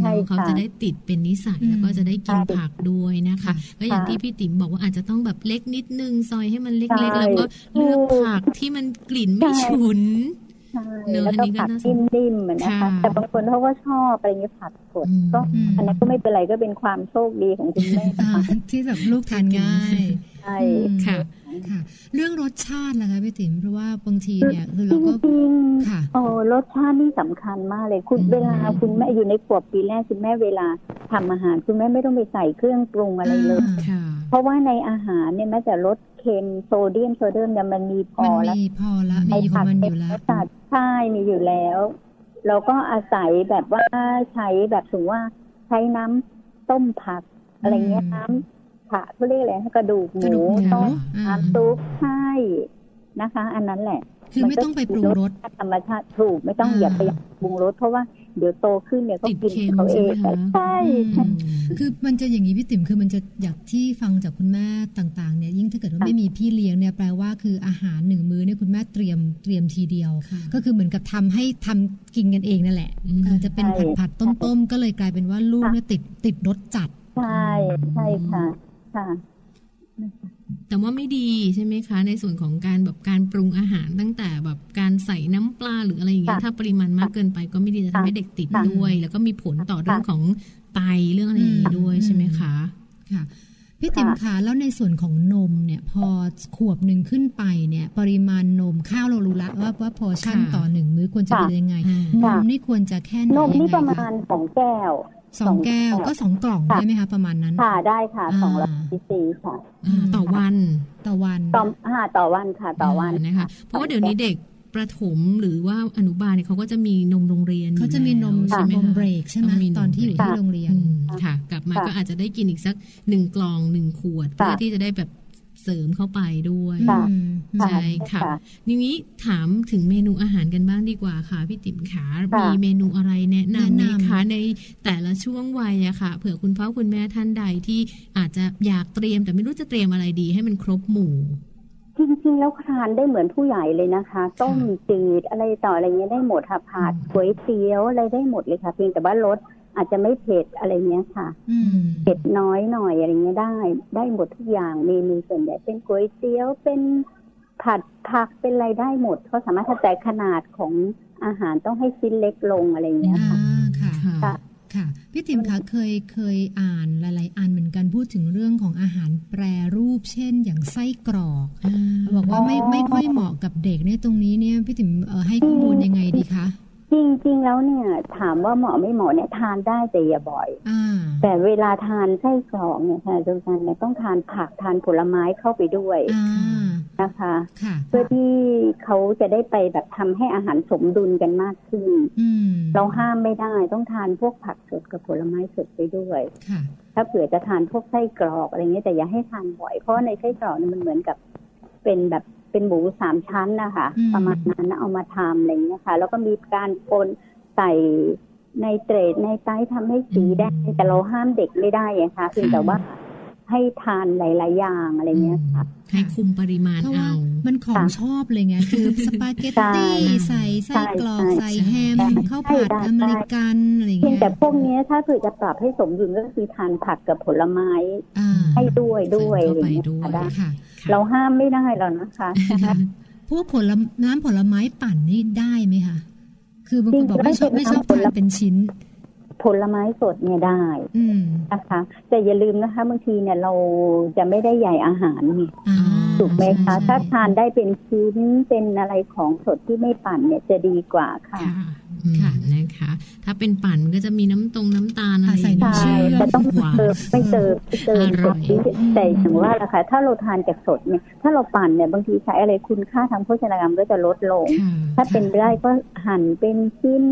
ใช่เนาะค่ะเขาจะได้ติดเป็นนิสัยอืมแล้วก็จะได้กินใช่ผักด้วยนะคะ ก็อย่างค่ะที่พี่ติ๋มบอกว่าอาจจะต้องแบบเล็กนิดนึงซอยให้มันเล็กใช่ๆแล้วก็เลือกผักที่มันกลิ่นไม่ใช่ฉุน ใช่เนอะแล้วอันก็นี้ก็ผักน่าสนนิ่มๆเหมือนนะคะค่ะแต่บางคนเขาก็ชอบอะไรเงี้ยผักสดอืมก็อืมอันนั้นก็ไม่เป็นไรก็เป็นความโชคดีของคุณแม่อ่าที่แบบลูกทานง่ายใช่อืมค่ะค่ะ เรื่องรสชาติล่ะคะพี่ติ๋มเพราะว่าบางทีเนี่ยคือเราก็จริงค่ะๆโอ้รสชาตินี่สำคัญมากเลย คุณอืมเวลาคุณแม่อยู่ในขวบปีแรกคุณแม่เวลาทำอาหาร คุณแม่ไม่ต้องไปใส่เครื่องปรุงอะไรเลยอ่าค่ะเพราะว่าในอาหารเนี่ยแม้แต่รสเค็มโซเดียมโซเดียมเนี่ยมันมีพอมันแล้วมีพอละมีของมันอยู่แล้วตัดใช่มีอยู่แล้ว เราก็อาศัยแบบว่าใช้แบบถึงว่าใช้น้ำต้มผักอะไรเงี้ยอืมน้ำ ผักเขาเรียกอะไรกระดูกหกระดูมูกหมูต้มอ่าน้ำซุปใช่นะคะ อันนั้นแหละคือไม่ต้องไปปรุงรสธรรมชาติถูกไม่ต้องอ่าอย่าไปปรุงรสเพราะว่าเดี๋ยวโตขึ้นเนี่ยก็ติดกินเค็มเขาเองใช่ไหมคะใช่อืมคือมันจะอย่างนี้พี่ติ๋มคือมันจะอยากที่ฟังจากคุณแม่ต่างๆเนี่ยยิ่งถ้าเกิดว่าไม่มีพี่เลี้ยงเนี่ยแปลว่าคืออาหารหนึ่งมื้อเนี่ยคุณแม่เตรียมเตรียมทีเดียวค่ะก็คือเหมือนกับทำให้ทำกินกันเองนั่นแหละอืมเออจะเป็นผัดผัดต้มต้มๆก็เลยกลายเป็นว่าลูกเนี่ยติดติดรสจัดใช่ใช่ค่ะ ค่ะแต่ว่าไม่ดีใช่ไหมคะ ในส่วนของการแบบการปรุงอาหารตั้งแต่แบบการใส่น้ำปลาหรืออะไรอย่างเงี้ยค่ะถ้าปริมาณมากเกินไปก็ไม่ดีจะทำให้เด็กติดค่ะด้วย แล้วก็มีผลต่อค่ะเรื่องของไตเรื่องอะไรอย่างงี้ด้วยอืมใช่ไหมคะ ค่ะพี่ติ๋มคะแล้วในส่วนของนมเนี่ยพอขวบหนึ่งขึ้นไปเนี่ย ปริมาณนมข้าวเรารู้ละว่าว่าพอชั่นค่ะต่อหนึ่งมื้อควรจะเป็นยังไงอ่านค่ะมนี่ควรจะแค่ไหนนมนี่ยังไงประมาณสองแก้ว สองแก้วสองแก้วก็สองกล่องค่ะได้ไหมคะประมาณนั้น ค่ะได้ค่ะอ่าสองร้อยซีซีค่ะอ่าต่อวันต่อวันต่อห้าต่อวันค่ะต่อวันานะคะ เพราะว่าเดี๋ยวนี้เด็กประถมหรือว่าอนุบาลเนี่ยเขาก็จะมีนมโรงเรียนเขาจะมีนมอยู่แล้วใช่ไหมนมคะเบรกใช่ไหมต้องมีนมตอนที่อยู่ที่โรงเรียนอืมค่ะ กลับมาค่ะก็อาจจะได้กินอีกสักหนึ่งกล่องหนึ่งขวดเพื่อค่ะที่จะได้แบบ เสริมเข้าไปด้วยค่ะอืมใช่ค่ะค่ะทีนี้ถามถึงเมนูอาหารกันบ้างดีกว่าค่ะ พี่ติ๋มขาค่ะมีเมนูอะไรแนะนำไหมแนะนำคะในแต่ละช่วงวัยอะค่ะ เผื่อคุณพ่อคุณแม่ท่านใดที่อาจจะอยากเตรียมแต่ไม่รู้จะเตรียมอะไรดีให้มันครบหมู่จริงๆแล้วทานได้เหมือนผู้ใหญ่เลยนะคะ ต้มจืดอะไรต่ออะไรเงี้ยได้หมดค่ะผัดก๋วยเตี๋ยวอะไรได้หมดเลยค่ะ เพียงแต่ว่ารส อาจจะไม่เผ็ดอะไรเงี้ยค่ะอืมเผ็ดน้อยหน่อยอะไรเงี้ยได้ ได้หมดทุกอย่างเมนูส่วนใหญ่เป็นก๋วยเตี๋ยวเป็นผัดผักเป็นอะไรได้หมดเขาสามารถทำแต่ขนาดของอาหารต้องให้ชิ้นเล็กลงอะไรเงี้ยอ่าค่ะค่ะค่ะค่ะค่ะพี่ติ๋มคะเคยเคยอ่านหลาย ๆอันเหมือนกันพูดถึงเรื่องของอาหารแปรรูป เช่น อย่างไส้กรอกบอกว่าไม่อ๋อไม่ค่อยเหมาะกับเด็กเนี่ยตรงนี้เนี่ยพี่ติ๋มเอ่อให้ข้อมูลยังไงดีคะ จริงๆแล้วเนี่ย ถามว่าเหมาะไม่เหมาะเนี่ยทานได้แต่อย่าบ่อยอ่าแต่เวลาทานไส้กรอกเนี่ยค่ะทุกท่านเนี่ยต้องทานผักทานผลไม้เข้าไปด้วยอ่านะคะค่ะเพื่อที่เขาจะได้ไปแบบทำให้อาหารสมดุลกันมากขึ้นอืมเราห้ามไม่ได้ต้องทานพวกผักสดกับผลไม้สดไปด้วยค่ะถ้าเผื่อจะทานพวกไส้กรอกอะไรเงี้ยแต่อย่าให้ทานบ่อยเพราะว่าในไส้กรอกเนี่ยมันเหมือนกับเป็นแบบ เป็นหมูสามชั้นนะคะอืมประมาณนั้นนะเอามาทำอะไรเงี้ยค่ะ แล้วก็มีการปนใส่ในเตรดในไต้ทำให้สีแดงแต่เราห้ามเด็กไม่ได้ไงคะเพียงแต่ว่า ให้ทานหลาย ๆ อย่างอะไรเงี้ยค่ะให้คุมปริมาณเพราะว่าเอามันของค่ะชอบเลยไงคือสปาเกตตี้ใช่ใส่ไส้กรอกใช่ใส่ใช่แฮมใช่ข้าวผัดใช่อเมริกันอะไรอย่างเพียงเงี้ยแต่พวกเนี้ยถ้าเผื่อจะปรับให้สมดุลก็คือทานผักกับผลไม้อ่าให้ด้วยด้วยเสริมเข้าไปอะไรเงี้ด้วยค่ะได้ค่ะ เราห้ามไม่ได้แล้วนะคะพวกผลไม้น้ำผลไม้ปั่นนี่ได้ไหมคะคือบางคนบอกไม่ชอบจริงๆไม่ชอบน้ำผลทานเป็นชิ้น ผลไม้สดเนี่ยได้อืมนะคะ แต่อย่าลืมนะคะบางทีเนี่ยเราจะไม่ได้ใยอาหารไงอ่าถูกไหมคะใช่ถ้าทานได้เป็นชิ้นเป็นอะไรของสดที่ไม่ปั่นเนี่ยจะดีกว่าค่ะค่ะอืมค่ะนะคะ ถ้าเป็นปั่นมันก็จะมีน้ำตรงน้ำตาลอะไรใส่น้ำใช่เชื่อมจะต้องหวานเติมไม่เติมไม่เติมอร่อยสดที่แต่ถึงว่าละค่ะถ้าเราทานจากสดเนี่ย ถ้าเราปั่นเนี่ยบางทีใช้อะไรคุณค่าทางโภชนาการก็จะลดลงค่ะถ้าเป็นได้ก็หั่นเป็นชิ้น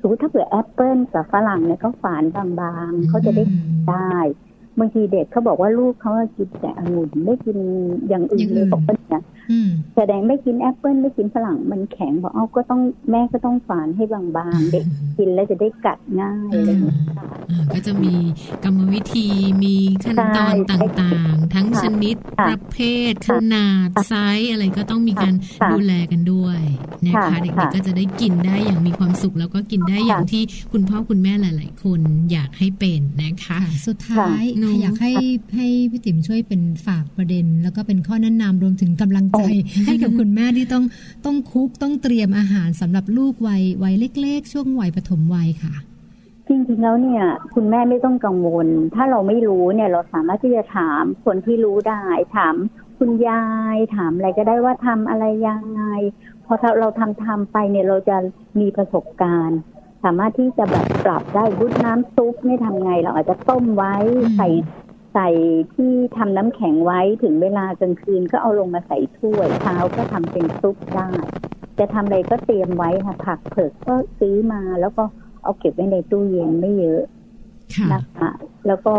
สมมติถ้าเผื่อแอปเปิลกับฝรั่งเนี่ยเขาฝานบางๆเขาจะได้อืมได้บางทีเด็กเขาบอกว่าลูกเขากินแต่องุ่นไม่กินอย่างอื่อนย่างอื่เลยนบอกว่าเนี่ยอืมแสดงไม่กินแอปเปิลไม่กินฝรั่งมันแข็งบอกเอ้าก็ต้องแม่ก็ต้องฝานให้บางๆ เด็กกินแล้วจะได้กัดง่ายอะไรอย่างเงี้ยค่ะอ่าก็จะมีกรรมวิธีมีขั้นตอนใช่ต่างๆ ทั้งค่ะชนิดค่ะประเภทค่ะขนาดค่ะไซส์อะไรก็ต้องมีการค่ะดูแลกันด้วยนะคะค่ะเด็กค่ะๆก็จะได้กินได้อย่างมีความสุข แล้วก็กินได้อย่างค่ะที่คุณพ่อคุณแม่หลาย ๆ คนอยากให้เป็นนะคะค่ะสุดท้ายค่ะอยากให้ให้พี่ติ๋มช่วยเป็นฝากประเด็น แล้วก็เป็นข้อแนะนำรวมถึงกำลังใจ ให้กับคุณแม่ที่ต้องต้องคุกต้องเตรียมอาหารสำหรับลูกวัยวัยเล็ก ๆ ช่วงวัยปฐมวัยค่ะจริงๆแล้วเนี่ยคุณแม่ไม่ต้องกังวล ถ้าเราไม่รู้เนี่ยเราสามารถที่จะถามคนที่รู้ได้ถามคุณยายถามอะไรก็ได้ว่าทำอะไรยังไง พอเราเราทำทำไปเนี่ยเราจะมีประสบการณ์ สามารถที่จะแบบปรับได้รุดน้ำซุปเนี่ยทำไง เราอาจจะต้มไว้อืมใส่ ใส่ที่ทำน้ำแข็งไว้ถึงเวลากลางคืนก็เอาลงมาใส่ถ้วยเช้าก็ทำเป็นซุปได้ จะทำอะไรก็เตรียมไว้ค่ะ ผักเผือกก็ซื้อมาแล้วก็เอาเก็บไว้ในตู้เย็นไม่เยอะค่ะนะคะแล้วก็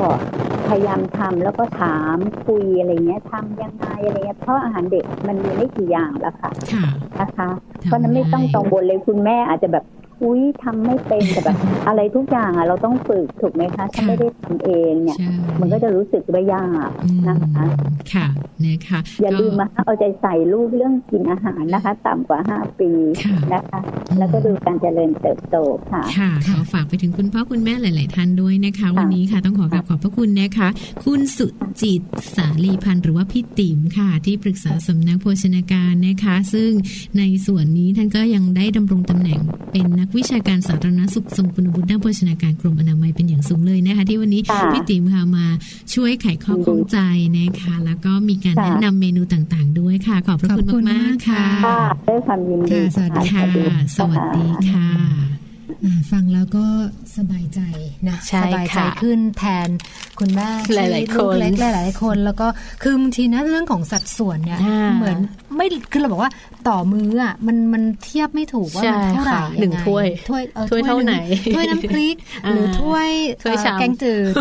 พยายามทำแล้วก็ถามคุยอะไรเงี้ยทำยังไงอะไรเงี้ยเพราะอาหารเด็กมันมีไม่กี่อย่างแล้วค่ะค่ะนะคะทำเพราะฉะนั้นไม่ต้องได้กังวลเลยคุณแม่อาจจะแบบ อุ้ยทำไม่เป็นแต่แบบอะไรทุกอย่างอะเราต้องฝึกถูกไหมคะถ้าค่ะไม่ได้ทำเองเนี่ยใช่มันก็จะรู้สึกว่ายากอืมนะคะค่ะนะคะอย่าก็ลืมมาเอาใจใส่ลูกเรื่องกินอาหารนะคะ ต่ำกว่าห้าปีค่ะนะคะ แล้วก็ดูการเจริญเติบโตค่ะค่ะขอฝากไปถึงคุณพ่อคุณแม่หลาย ๆ ท่านด้วยนะคะ วันนี้ค่ะต้องขอกราบขอบพระคุณนะคะ คุณสุจิตสาลีพันธ์หรือว่าพี่ติ๋มค่ะ ที่ปรึกษาสำนักโภชนาการนะคะ ซึ่งในส่วนนี้ท่านก็ยังได้ดำรงตำแหน่งเป็นนักวิชาการสาธารณสุขทรงคุณวุฒิด้านโภชนาการกรมอนามัยเป็นอย่างสูงเลยนะคะ ที่วันนี้ค่ะพี่ติ๋มค่ะมาช่วยไขข้อข้องใจนะคะ แล้วก็มีการค่ะแนะนำเมนูต่างๆ ด้วยค่ะ ขอบพระคุณขอบคุณมามากกๆค่ะค่ะค่ะด้วยความยินดีค่ะสวัสดีค่ะ สวัสดีค่ะอ่าฟังแล้วก็สบายใจนะใช่สบายใจค่ะขึ้นแทนคุณแม่ที่หลายๆคนลูกเล็กหลายๆคน แล้วก็คือบางทีนะเรื่องของสัดส่วนเนี่ยอ่าเหมือนไม่คือเราบอกว่า ต่อมื้ออะมันมันเทียบไม่ถูกว่ามันเท่าไหร่ใช่ค่ะหนึ่งยัไถ้วยถ้วยออถ้วยเท่าไหนถ้วยน้ำพริกอ่าหรือถ้วยถ้วยเอ่อชามแกงจืด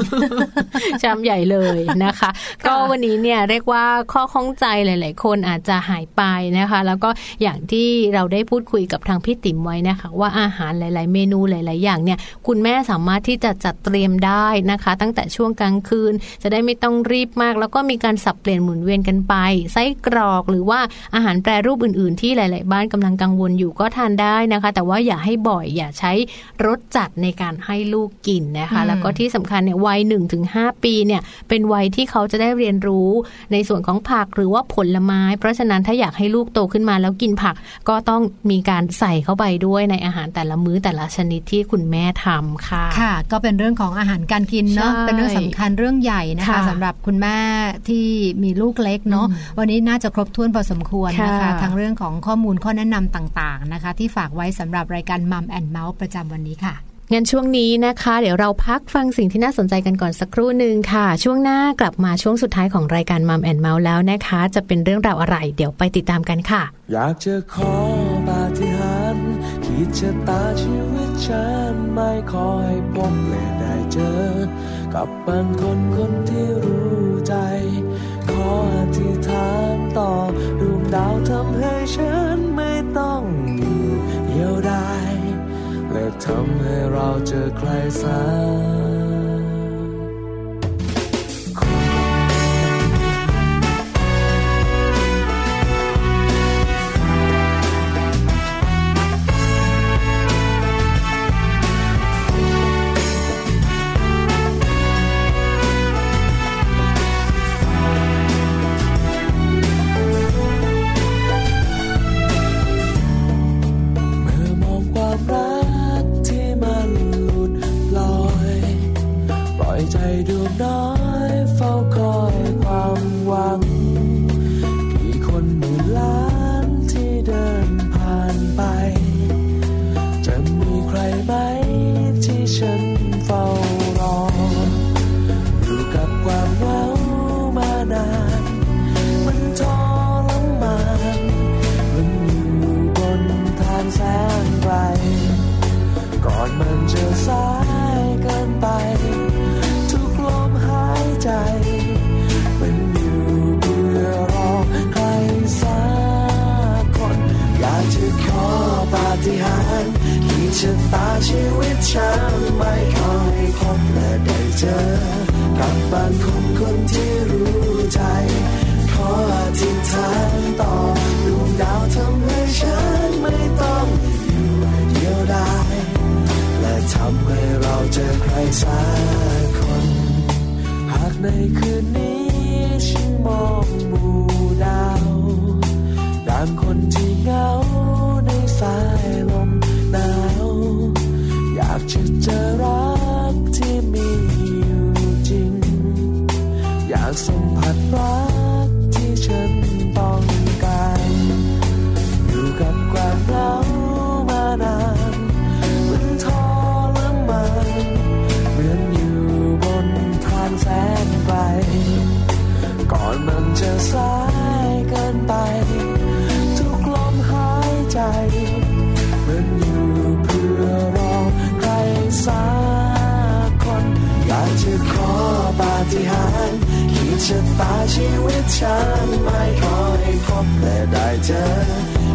ชามใหญ่เลยนะคะ ก็วันนี้เนี่ยเรียกว่าข้อข้องใจหลาย ๆ คนอาจจะหายไปนะคะ แล้วก็อย่างที่เราได้พูดคุยกับทางพี่ติ๋มไว้นะคะ ว่าอาหารหลาย ๆ เมนูหลาย ๆ อย่างเนี่ย คุณแม่สามารถที่จะจัดเตรียมได้นะคะ ตั้งแต่ช่วงกลางคืน จะได้ไม่ต้องรีบมาก แล้วก็มีการสับเปลี่ยนหมุนเวียนกันไปไส้กรอกหรือว่าอาหารแปรรูปอื่นๆที่หลาย ๆ บ้านกำลังกังวลอยู่ก็ทานได้นะคะ แต่ว่าอย่าให้บ่อยอย่าใช้รสจัดในการให้ลูกกินนะคะอืมแล้วก็ที่สำคัญเนี่ยวัย1-5ถึงปีเนี่ยเป็นวัยที่เขาจะได้เรียนรู้ในส่วนของผักหรือว่าผลไม้ เพราะฉะนั้นถ้าอยากให้ลูกโตขึ้นมาแล้วกินผักก็ต้องมีการใส่เข้าไปด้วยในอาหารแต่ละมื้อแต่ละชนิดที่คุณแม่ทำค่ะค่ะ ก็เป็นเรื่องของอาหารการกินเนาะใช่เป็นเรื่องสำคัญเรื่องใหญ่นะคะค่ะสำหรับคุณแม่ที่มีลูกเล็กเนาะอืมวันนี้น่าจะครบถ้วนพอสมควรนะคะค่ะทั้งเรื่องของข้อมูลข้อแนะนำต่างๆนะคะ ที่ฝากไว้สำหรับรายการมัมแอนเมาส์ประจำวันนี้ค่ะงั้นช่วงนี้นะคะ เดี๋ยวเราพักฟังสิ่งที่น่าสนใจกันก่อนสักครู่หนึ่งค่ะ ช่วงหน้ากลับมาช่วงสุดท้ายของรายการมัมแอนเมาส์แล้วนะคะ จะเป็นเรื่องราวอะไร เดี๋ยวไปติดตามกันค่ะ อยากจะขอปาฏิหาริย์ขีดชะตาชีวิตฉันไม่ขอให้พบและได้เจอ กับบางคนคนที่รู้ใจ ขออธิษฐานต่อดวง ดาวทำให้ฉันไม่ต้องอยู่เดียวดายและทำให้เราเจอใครสัก วิตฉันไม่ขอให้พบและได้เจอ กับบางคนคนที่รู้ใจ ขออธิษฐานต่อดวงดาวทำให้ฉันไม่ต้องอยู่เดียวดายและทำให้เราเจอใครสักคน หากในคืนนี้ฉันมอง สายเกินไป ทุกลมหายใจเหมือนอยู่เพื่อรอใครสักคน อยากจะขอปาฏิหาริย์ขีดชะตาชีวิตฉันไม่ขอให้พบและได้เจอ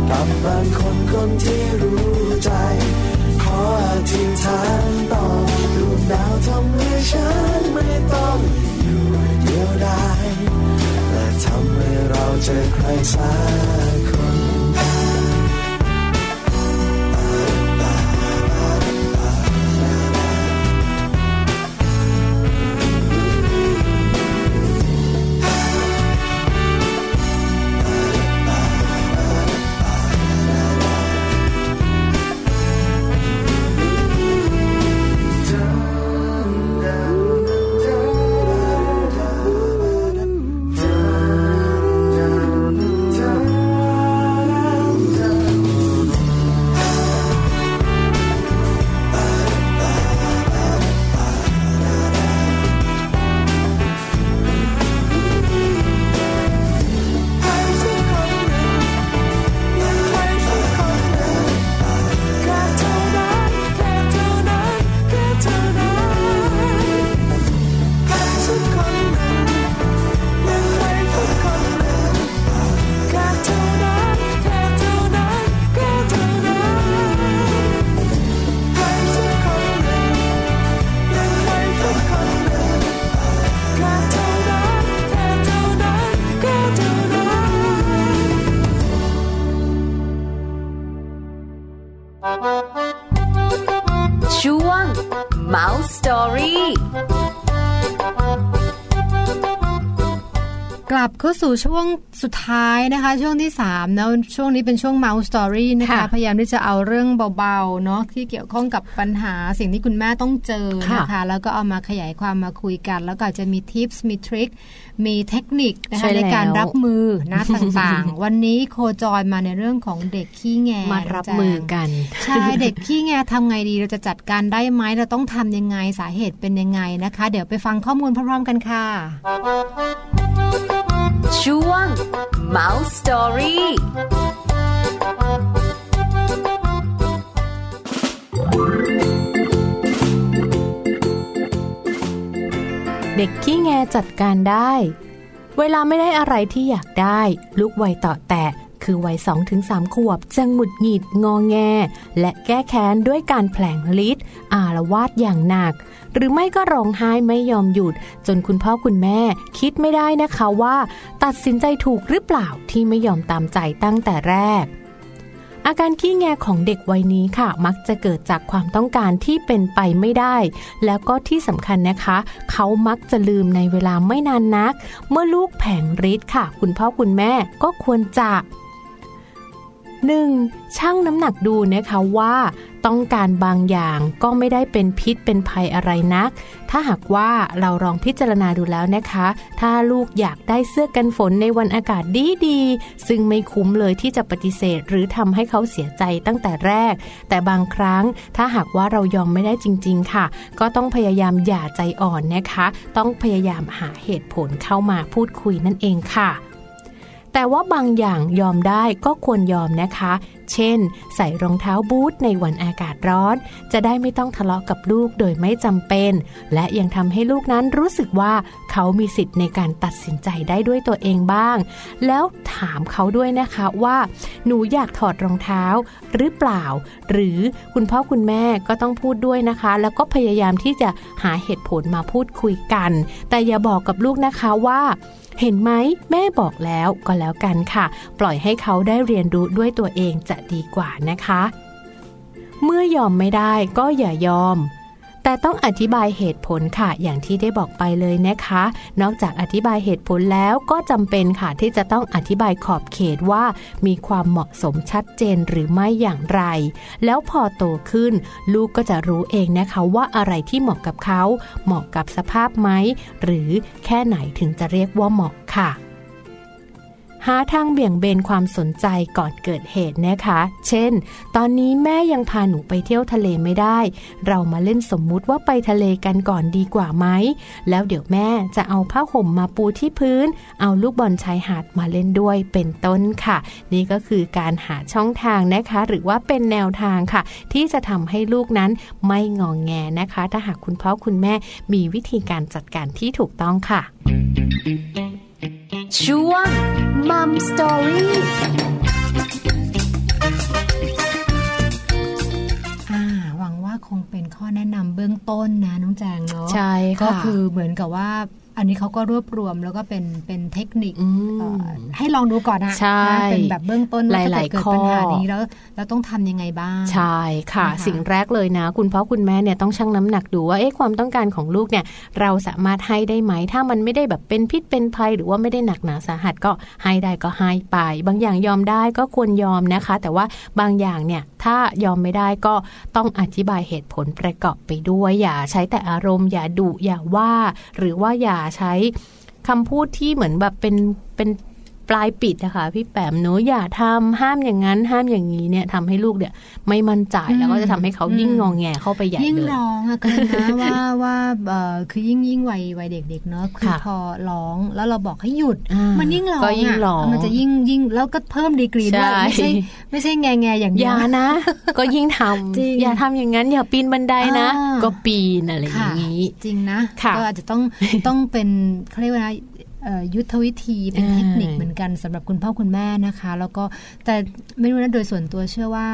กับบางคนคนที่รู้ใจ ขออธิษฐานต่อดวงดาวทำให้ฉัน เราเจอใครสัก สู่ช่วงสุดท้ายนะคะ ช่วงที่3นะช่วงนี้เป็นช่วง Mouse Story นะคะค่ะพยายามที่จะเอาเรื่องเบาๆเนาะที่เกี่ยวข้องกับปัญหาสิ่งที่คุณแม่ต้องเจอค่ะนะคะ แล้วก็เอามาขยายความมาคุยกัน แล้วก็อาจจะมีทิปส์มีทริคมีเทคนิคนะใช่คะแล้วในการรับมือนะต่างๆ วันนี้โคจอยมาในเรื่องของเด็กขี้แงมารับน้งแจงมือกัน ใช่เด็กขี้แงทำไงดีเราจะจัดการได้ไหมเราต้องทำยังไงสาเหตุเป็นยังไงนะคะ เดี๋ยวไปฟังข้อมูลพร้อมๆกันค่ะ ช่วง Mouse Story เด็กขี้แงจัดการได้ เวลาไม่ได้อะไรที่อยากได้ ลูกวัยต่อแตะคือวัย2-3ถึงขวบจะหงุดหงิดงอแง และแก้แค้นด้วยการแผลงฤทธิ์อารวาดอย่างหนัก หรือไม่ก็ร้องไห้ไม่ยอมหยุด จนคุณพ่อคุณแม่คิดไม่ได้นะคะว่า ตัดสินใจถูกหรือเปล่าที่ไม่ยอมตามใจตั้งแต่แรกอาการขี้แงของเด็กวัยนี้ค่ะ มักจะเกิดจากความต้องการที่เป็นไปไม่ได้ แล้วก็ที่สำคัญนะคะ เขามักจะลืมในเวลาไม่นานนัก เมื่อลูกแผงฤทธิ์ค่ะ คุณพ่อคุณแม่ก็ควรจะ 1. ชั่งน้ำหนักดูนะคะว่า ต้องการบางอย่างก็ไม่ได้เป็นพิษเป็นภัยอะไรนัก ถ้าหากว่าเราลองพิจารณาดูแล้วนะคะ ถ้าลูกอยากได้เสื้อกันฝนในวันอากาศดีดีซึ่งไม่คุ้มเลยที่จะปฏิเสธ หรือทำให้เขาเสียใจตั้งแต่แรก แต่บางครั้งถ้าหากว่าเรายอมไม่ได้จริง ๆ ค่ะ ก็ต้องพยายามอย่าใจอ่อนนะคะ ต้องพยายามหาเหตุผลเข้ามาพูดคุยนั่นเองค่ะ แต่ว่าบางอย่างยอมได้ก็ควรยอมนะคะ เช่น ใส่รองเท้าบูทในวันอากาศร้อน จะได้ไม่ต้องทะเลาะกับลูกโดยไม่จำเป็น และยังทำให้ลูกนั้นรู้สึกว่าเขามีสิทธิ์ในการตัดสินใจได้ด้วยตัวเองบ้าง แล้วถามเขาด้วยนะคะว่า หนูอยากถอดรองเท้าหรือเปล่า หรือคุณพ่อคุณแม่ก็ต้องพูดด้วยนะคะ แล้วก็พยายามที่จะหาเหตุผลมาพูดคุยกัน แต่อย่าบอกกับลูกนะคะว่า เห็นไหมแม่บอกแล้วก็แล้วกันค่ะ ปล่อยให้เขาได้เรียนรู้ด้วยตัวเองจะดีกว่านะคะ เมื่อยอมไม่ได้ก็อย่ายอม แต่ต้องอธิบายเหตุผลค่ะ อย่างที่ได้บอกไปเลยนะคะ นอกจากอธิบายเหตุผลแล้วก็จำเป็นค่ะที่จะต้องอธิบายขอบเขตว่ามีความเหมาะสมชัดเจนหรือไม่อย่างไร แล้วพอโตขึ้น ลูกก็จะรู้เองนะคะว่าอะไรที่เหมาะกับเขา เหมาะกับสภาพไหม หรือแค่ไหนถึงจะเรียกว่าเหมาะค่ะ หาทางเบี่ยงเบนความสนใจก่อนเกิดเหตุนะคะ เช่น ตอนนี้แม่ยังพาหนูไปเที่ยวทะเลไม่ได้ เรามาเล่นสมมุติว่าไปทะเลกันก่อนดีกว่าไหม แล้วเดี๋ยวแม่จะเอาผ้าห่มมาปูที่พื้น เอาลูกบอลชายหาดมาเล่นด้วยเป็นต้นค่ะ นี่ก็คือการหาช่องทางนะคะ หรือว่าเป็นแนวทางค่ะ ที่จะทำให้ลูกนั้นไม่งองแงนะคะ ถ้าหากคุณพ่อคุณแม่มีวิธีการจัดการที่ถูกต้องค่ะ ช่วงมัมสตอรี่อ่าหวังว่าคงเป็นข้อแนะนำเบื้องต้นนะน้องแจงเนาะใช่ค่ะก็คือเหมือนกับว่า อันนี้เขาก็รวบรวมแล้วก็เป็นเป็นเทคนิคอืมเอ่อให้ลองดูก่อนนะใช่นะเป็นแบบเบื้องต้นว่าหลายๆถ้เกิดปัญหาข้อนี้แล้วเราต้องทำยังไงบ้าง ใช่ค่ะนะคะสิ่งแรกเลยนะ คุณพ่อคุณแม่เนี่ยต้องชั่งน้ำหนักดูว่าเอ๊ะความต้องการของลูกเนี่ยเราสามารถให้ได้ไหม ถ้ามันไม่ได้แบบเป็นพิษเป็นภัยหรือว่าไม่ได้หนักหนาสาหัสก็ให้ได้ก็ให้ไป บางอย่างยอมได้ก็ควรยอมนะคะ แต่ว่าบางอย่างเนี่ยถ้ายอมไม่ได้ก็ต้องอธิบายเหตุผลประกอบไปด้วยอย่าใช้แต่อารมณ์อย่าดุอย่าว่า หรือว่าอย่าใช้คำพูดที่เหมือนแบบเป็นเป็น ปลายปิดนะคะพี่แปมหนูอย่าทำห้ามอย่างนั้น ห้ามอย่างนี้เนี่ยทำให้ลูกเนี่ย ไม่มั่นใจอืมแล้วก็จะทำให้เขายิ่งอืมงองแงเข้าไปใหญ่ยิ่งเลยร้องอะคือนะว่าว่าเอ่อคือยิ่งยิ่งวัยวัยเด็กๆเนอะคือค่ะพอร้องแล้วเราบอกให้หยุดอ่ามันยิ่งร้องก็ยิ่งอะร้องมันจะยิ่งยิ่งแล้วก็เพิ่มดีกรีด้วยใช่ไม่ใช่ไม่ใช่แงแงอย่างอเดียวย่านะ ก็ยิ่งทจริงำอย่าทำอย่างนั้นอย่าปีนบันไดนะอ่าก็ปีนอะไรอย่างนี้ จริงนะค่ะก็อาจจะต้องต้องเป็นเขาเรียกว่าอะไรเอ่อ ยุทธวิธีเป็นอ่าเทคนิคเหมือนกันสำหรับคุณพ่อคุณแม่นะคะ แล้วก็แต่ไม่รู้นะโดยส่วนตัวเชื่อว่า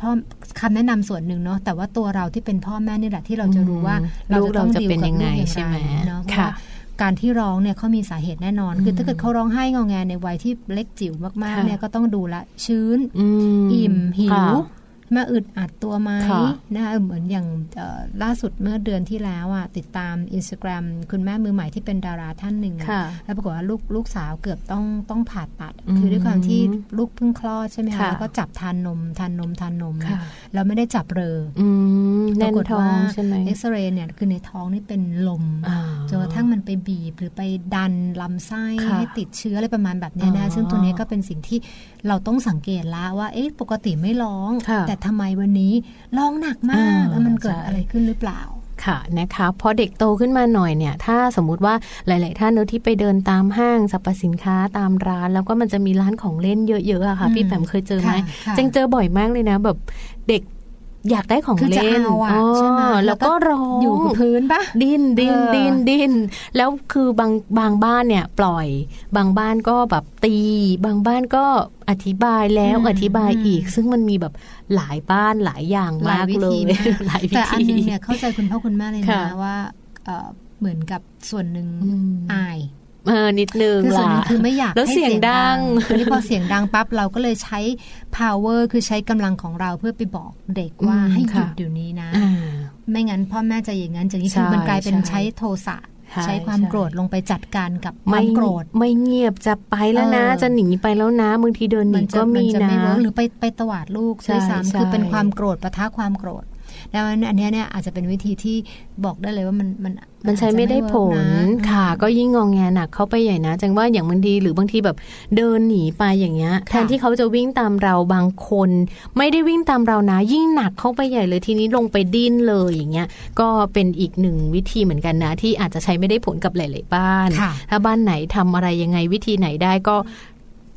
พ่อคำแนะนำส่วนหนึ่งเนาะแต่ว่าตัวเราที่เป็นพ่อแม่นี่แหละที่เราจะรู้ว่าอืมเราลูกจะต้องเราจะดีลเป็นกับยังไงลูกอย่างใช่ไหมไรเนาะเพราะค่ะว่าการที่ร้องเนี่ยเขามีสาเหตุแน่นอน คือถ้าเกิดเขาร้องไห้งอแงในวัยที่เล็กจิ๋วมากๆค่ะเนี่ยก็ต้องดูละชื้นอืมอิ่มหิวค่ะ มาอึดอัดตัวไหมค่ะนะคะเหมือนอย่างเอ่อล่าสุดเมื่อเดือนที่แล้วอะติดตาม Instagram คุณแม่มือใหม่ที่เป็นดาราท่านหนึ่งอะค่ะแล้วปรากฏว่าลูกลูกสาวเกือบต้องต้องผ่าตัดอืมคือด้วยความที่ลูกเพิ่งคลอดใช่ไหมคะค่ะแล้วก็จับทานนมทานนมทานนมค่ะแล้วไม่ได้จับเรออืมปแน่รานกฏท้อว่างใช่ไหมเอ็กซเรย์เนี่ยคือในท้องนี่เป็นลมอ่าจนกระทั่งมันไปบีบหรือไปดันลำไส้ค่ะให้ติดเชื้ออะไรประมาณแบบเนี้ยอ๋นะอซึ่งตัวเนี้ยก็เป็นสิ่งที่เราต้องสังเกตละว่าเอ๊ะปกติไม่ร้องค่ะแต่ทำไมวันนี้ร้องหนักมากอ่าแล้วมันเกิดใช่อะไรขึ้นหรือเปล่าค่ะนะคะพอเด็กโตขึ้นมาหน่อยเนี่ยถ้าสมมุติว่าหลาย ๆ ท่านเนอะที่ไปเดินตามห้างสรรพสินค้าตามร้าน แล้วก็มันจะมีร้านของเล่นเยอะๆอะค่ะอืมพี่แปมเคยเจอไหมค่ะค่ะจังเจอบ่อยมากเลยนะแบบเด็ก อยากได้ของคือจะเล่นเอาอะอ๋อใช่ไหมแล้วก็ร้องอยู่กับพื้นปะดิ้นดิ้นเออดิ้นดิ้นแล้วคือบางบางบ้านเนี่ยปล่อย บางบ้านก็แบบตี บางบ้านก็อธิบายแล้วอืมอธิบายอีกอืมซึ่งมันมีแบบหลายบ้านหลายอย่างหลามายกวิเลธียมากหลายวิแต่อันธีหนึงเนี่ยเข้าใจคุณพ่อคุณแม่เลยค่ะนะว่าเอ่อเหมือนกับส่วนหนึ่งอืมอาย เออนิดนึงคือส่วนหนึงล่ะคือไม่อยากแล้วให้เสียงดังทีนี้พอเสียงดังปั๊บเราก็เลยใช้ power คือใช้กำลังของเราเพื่อไปบอกเด็กว่าอืมให้หยุดค่ะเดี๋ยวนี้นะอ่าไม่งั้นพ่อแม่จะอย่างนั้นอย่างนี้ใช่คือมันกลายเป็นใช่ใช้โทสะใช่ใช้ความใช่โกรธลงไปจัดการกับคไม่วามโกรธ ไม่เงียบจะไปแล้วนะเออจะหนีไปแล้วนะบางทีเดินหมันีจะก็มัมีจะนะไม่เวิร์กหรือไปไปตวาดลูกใช่ด้วยใช่ซ้ำคือเป็นความโกรธปะทะความโกรธ ดังนั้นอันเนี้ยเนี่ยอาจจะเป็นวิธีที่บอกได้เลยว่ามันมันมันใช้ไม่ได้ผลอาจจะไม่เวิร์กนะค่ะ ก็ยิ่งงองแงหนักเข้าไปใหญ่นะจังว่าอย่างบางทีหรือบางทีแบบเดินหนีไปอย่างเงี้ยแทนที่เขาจะวิ่งตามเราบางคน ไม่ได้วิ่งตามเรานะ ยิ่งหนักเข้าไปใหญ่เลยทีนี้ลงไปดิ้นเลยอย่างเงี้ยก็เป็นอีกหนึ่งวิธีเหมือนกันนะ ที่อาจจะใช้ไม่ได้ผลกับหลาย ๆ บ้านค่ะถ้าบ้านไหนทำอะไรยังไงวิธีไหนได้ก็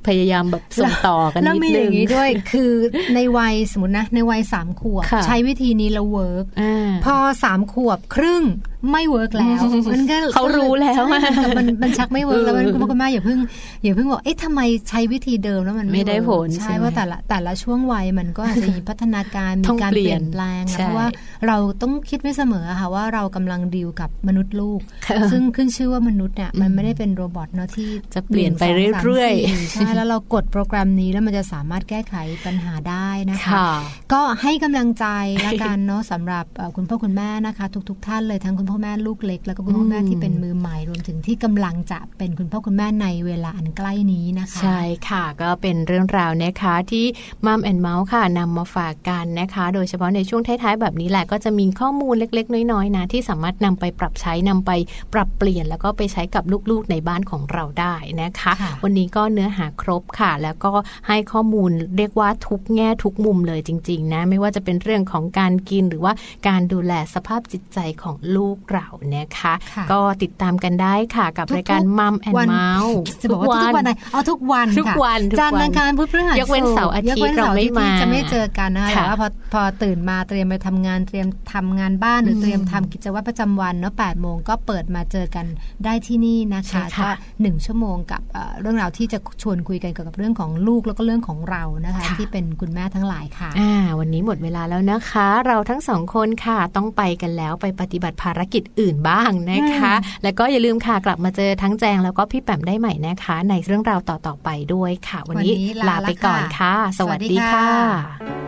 พยายามแบบส่งต่อกันแล้วนิดนึงมีอย่างงนี้ด้วย คือในวัยสมมตินะ ในวัยสามขวบค่ะใช้วิธีนี้แล้ว work อ่าพอสามขวบครึ่ง ไม่ work แล้วมันก็เขารู้แล้วใช่มันมันมันชักไม่ work แล้วมันเออคุณพ่อคุณแม่อย่าเพิ่งอย่าเพิ่งบอกเอ๊ะทำไมใช้วิธีเดิมแล้วมันไม่ได้ผลใช่ใช่ไหมว่าแต่ละแต่ละช่วงวัยมันก็อาจจะมีพัฒนาการมีต้องการเปลี่เปยนลี่ยนแปลงอะใช่เพราะว่าเราต้องคิดไว้เสมอค่ะว่าเรากำลังดีลกับมนุษย์ลูกค่ะซึ่งขึ้นชื่อว่ามนุษย์เนี่ยมันไม่ได้เป็น robot เนาะที่จะเปลี่ยนไปหนึ่งสองสามเรื่อยๆสี่ใช่แล้วเรากดโปรแกรมนี้แล้วมันจะสามารถแก้ไขปัญหาได้นะคะค่ะก็ให้กำลังใจละกันเนาะสำหรับเอ่อคุณพ่อคุณแม่นะคะ ทุก ๆ ท่านเลยทั้งคุณพ่อแม่ลูกเล็ก แล้วก็คุณพ่อแม่อืมที่เป็นมือใหม่รวมถึงที่กำลังจะเป็นคุณพ่อคุณแม่ในเวลาอันใกล้นี้นะคะ ใช่ค่ะก็เป็นเรื่องราวนะคะที่มัมแอนเมาส์ค่ะนำมาฝากกันนะคะ โดยเฉพาะในช่วงท้ายๆ แบบนี้แหละก็จะมีข้อมูลเล็ก ๆ น้อยๆนะที่สามารถนำไปปรับใช้นำไปปรับเปลี่ยน แล้วก็ไปใช้กับลูกๆในบ้านของเราได้นะคะค่ะวันนี้ก็เนื้อหาครบค่ะ แล้วก็ให้ข้อมูลเรียกว่าทุกแง่ทุกมุมเลยจริง ๆ นะ ไม่ว่าจะเป็นเรื่องของการกินหรือว่าการดูแลสภาพจิตใจของลูกเรานะคะค่ะก็ติดตามกันได้ค่ะกับรายการมัมแอนวันเมาส์จะบอกว่าทุกวันไหนเอาทุกวันทุกค่ะวันทุกวันจันทร์อังคารพุธพฤหัสยกเว้นเสาร์อาทิตย์ยกว้นสเราไม่มาที่จะไม่เจอกันนะคะค่ะแต่ว่าพอพอตื่นมาเตรียมไปทำงานเตรียมทำงานบ้านหรืออเตรียมทำกิจวัตรประจำวันเนาะแปดโมงก็เปิดมาเจอกันได้ที่นี่นะคะใช่ค่ะก็หนึ่งชั่วโมงกับเอ่อเรื่องราวที่จะชวนคุยกันเกี่ยวกับเรื่องของลูกแล้วก็เรื่องของเรานะคะค่ะที่เป็นคุณแม่ทั้งหลายค่ะอ่าวันนี้หมดเวลาแล้วนะคะ เราทั้งสองคนค่ะต้องไปกันแล้วไปปฏิบัติภารกิจอื่นบ้างนะคะ แล้วก็อย่าลืมค่ะกลับมาเจอทั้งแจงแล้วก็พี่แปมได้ใหม่นะคะ ในเรื่องราวต่อๆไปด้วยค่ะ วันนี้วันนี้ลาลาไปก่อนละค่ะค่ะ สวัสสวัสดีดีค่ะค่ะ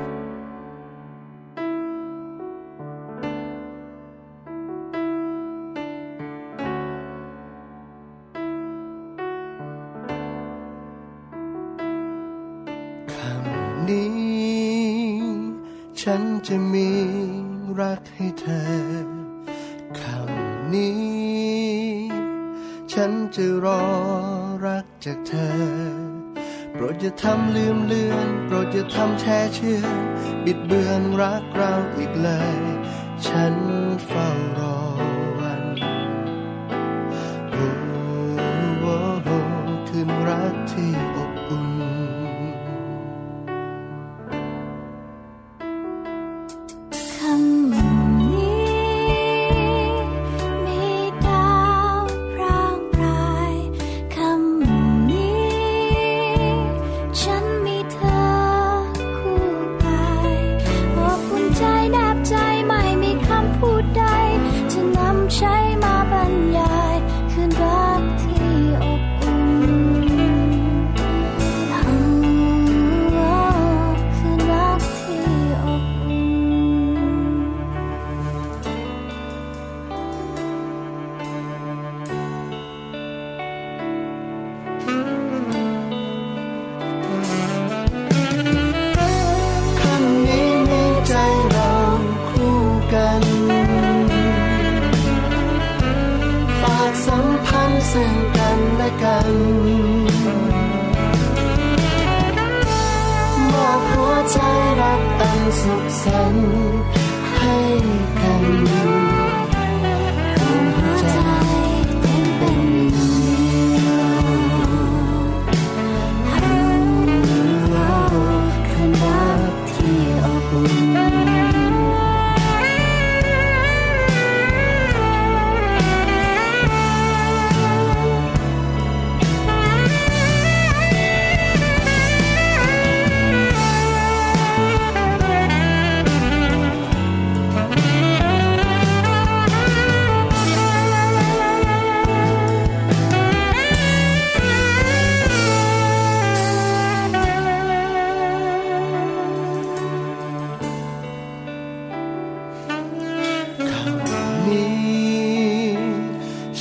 คำนี้ฉันจะมีรักให้เธอคำ นี้ ฉันจะรอรักจากเธอ โปรดอย่าทำลืมเลือน โปรดอย่าทำแช่เชื่อ บิดเบือนรักเราอีกเลย ฉันเฝ้ารอ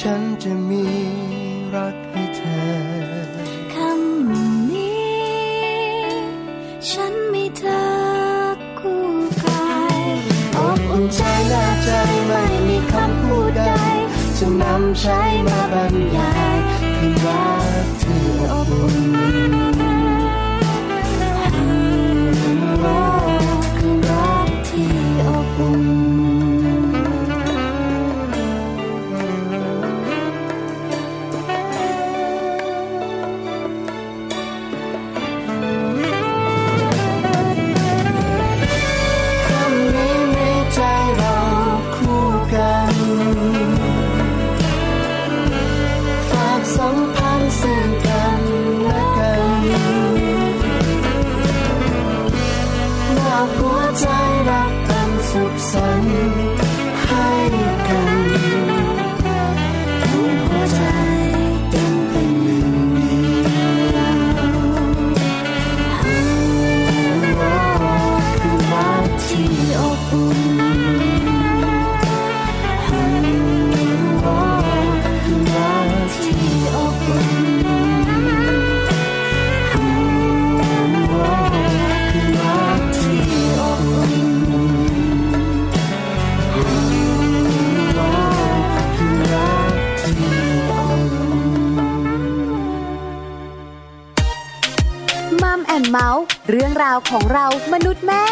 ฉันจะมีรักให้เธอ คำนี้ ฉันมีเธอคู่กายอบอุ่นใจและใจไม่มีคำพูดใดจะนำใช้มาบรรยายคืนรักที่อบอุ่น ของเรามนุษย์แม่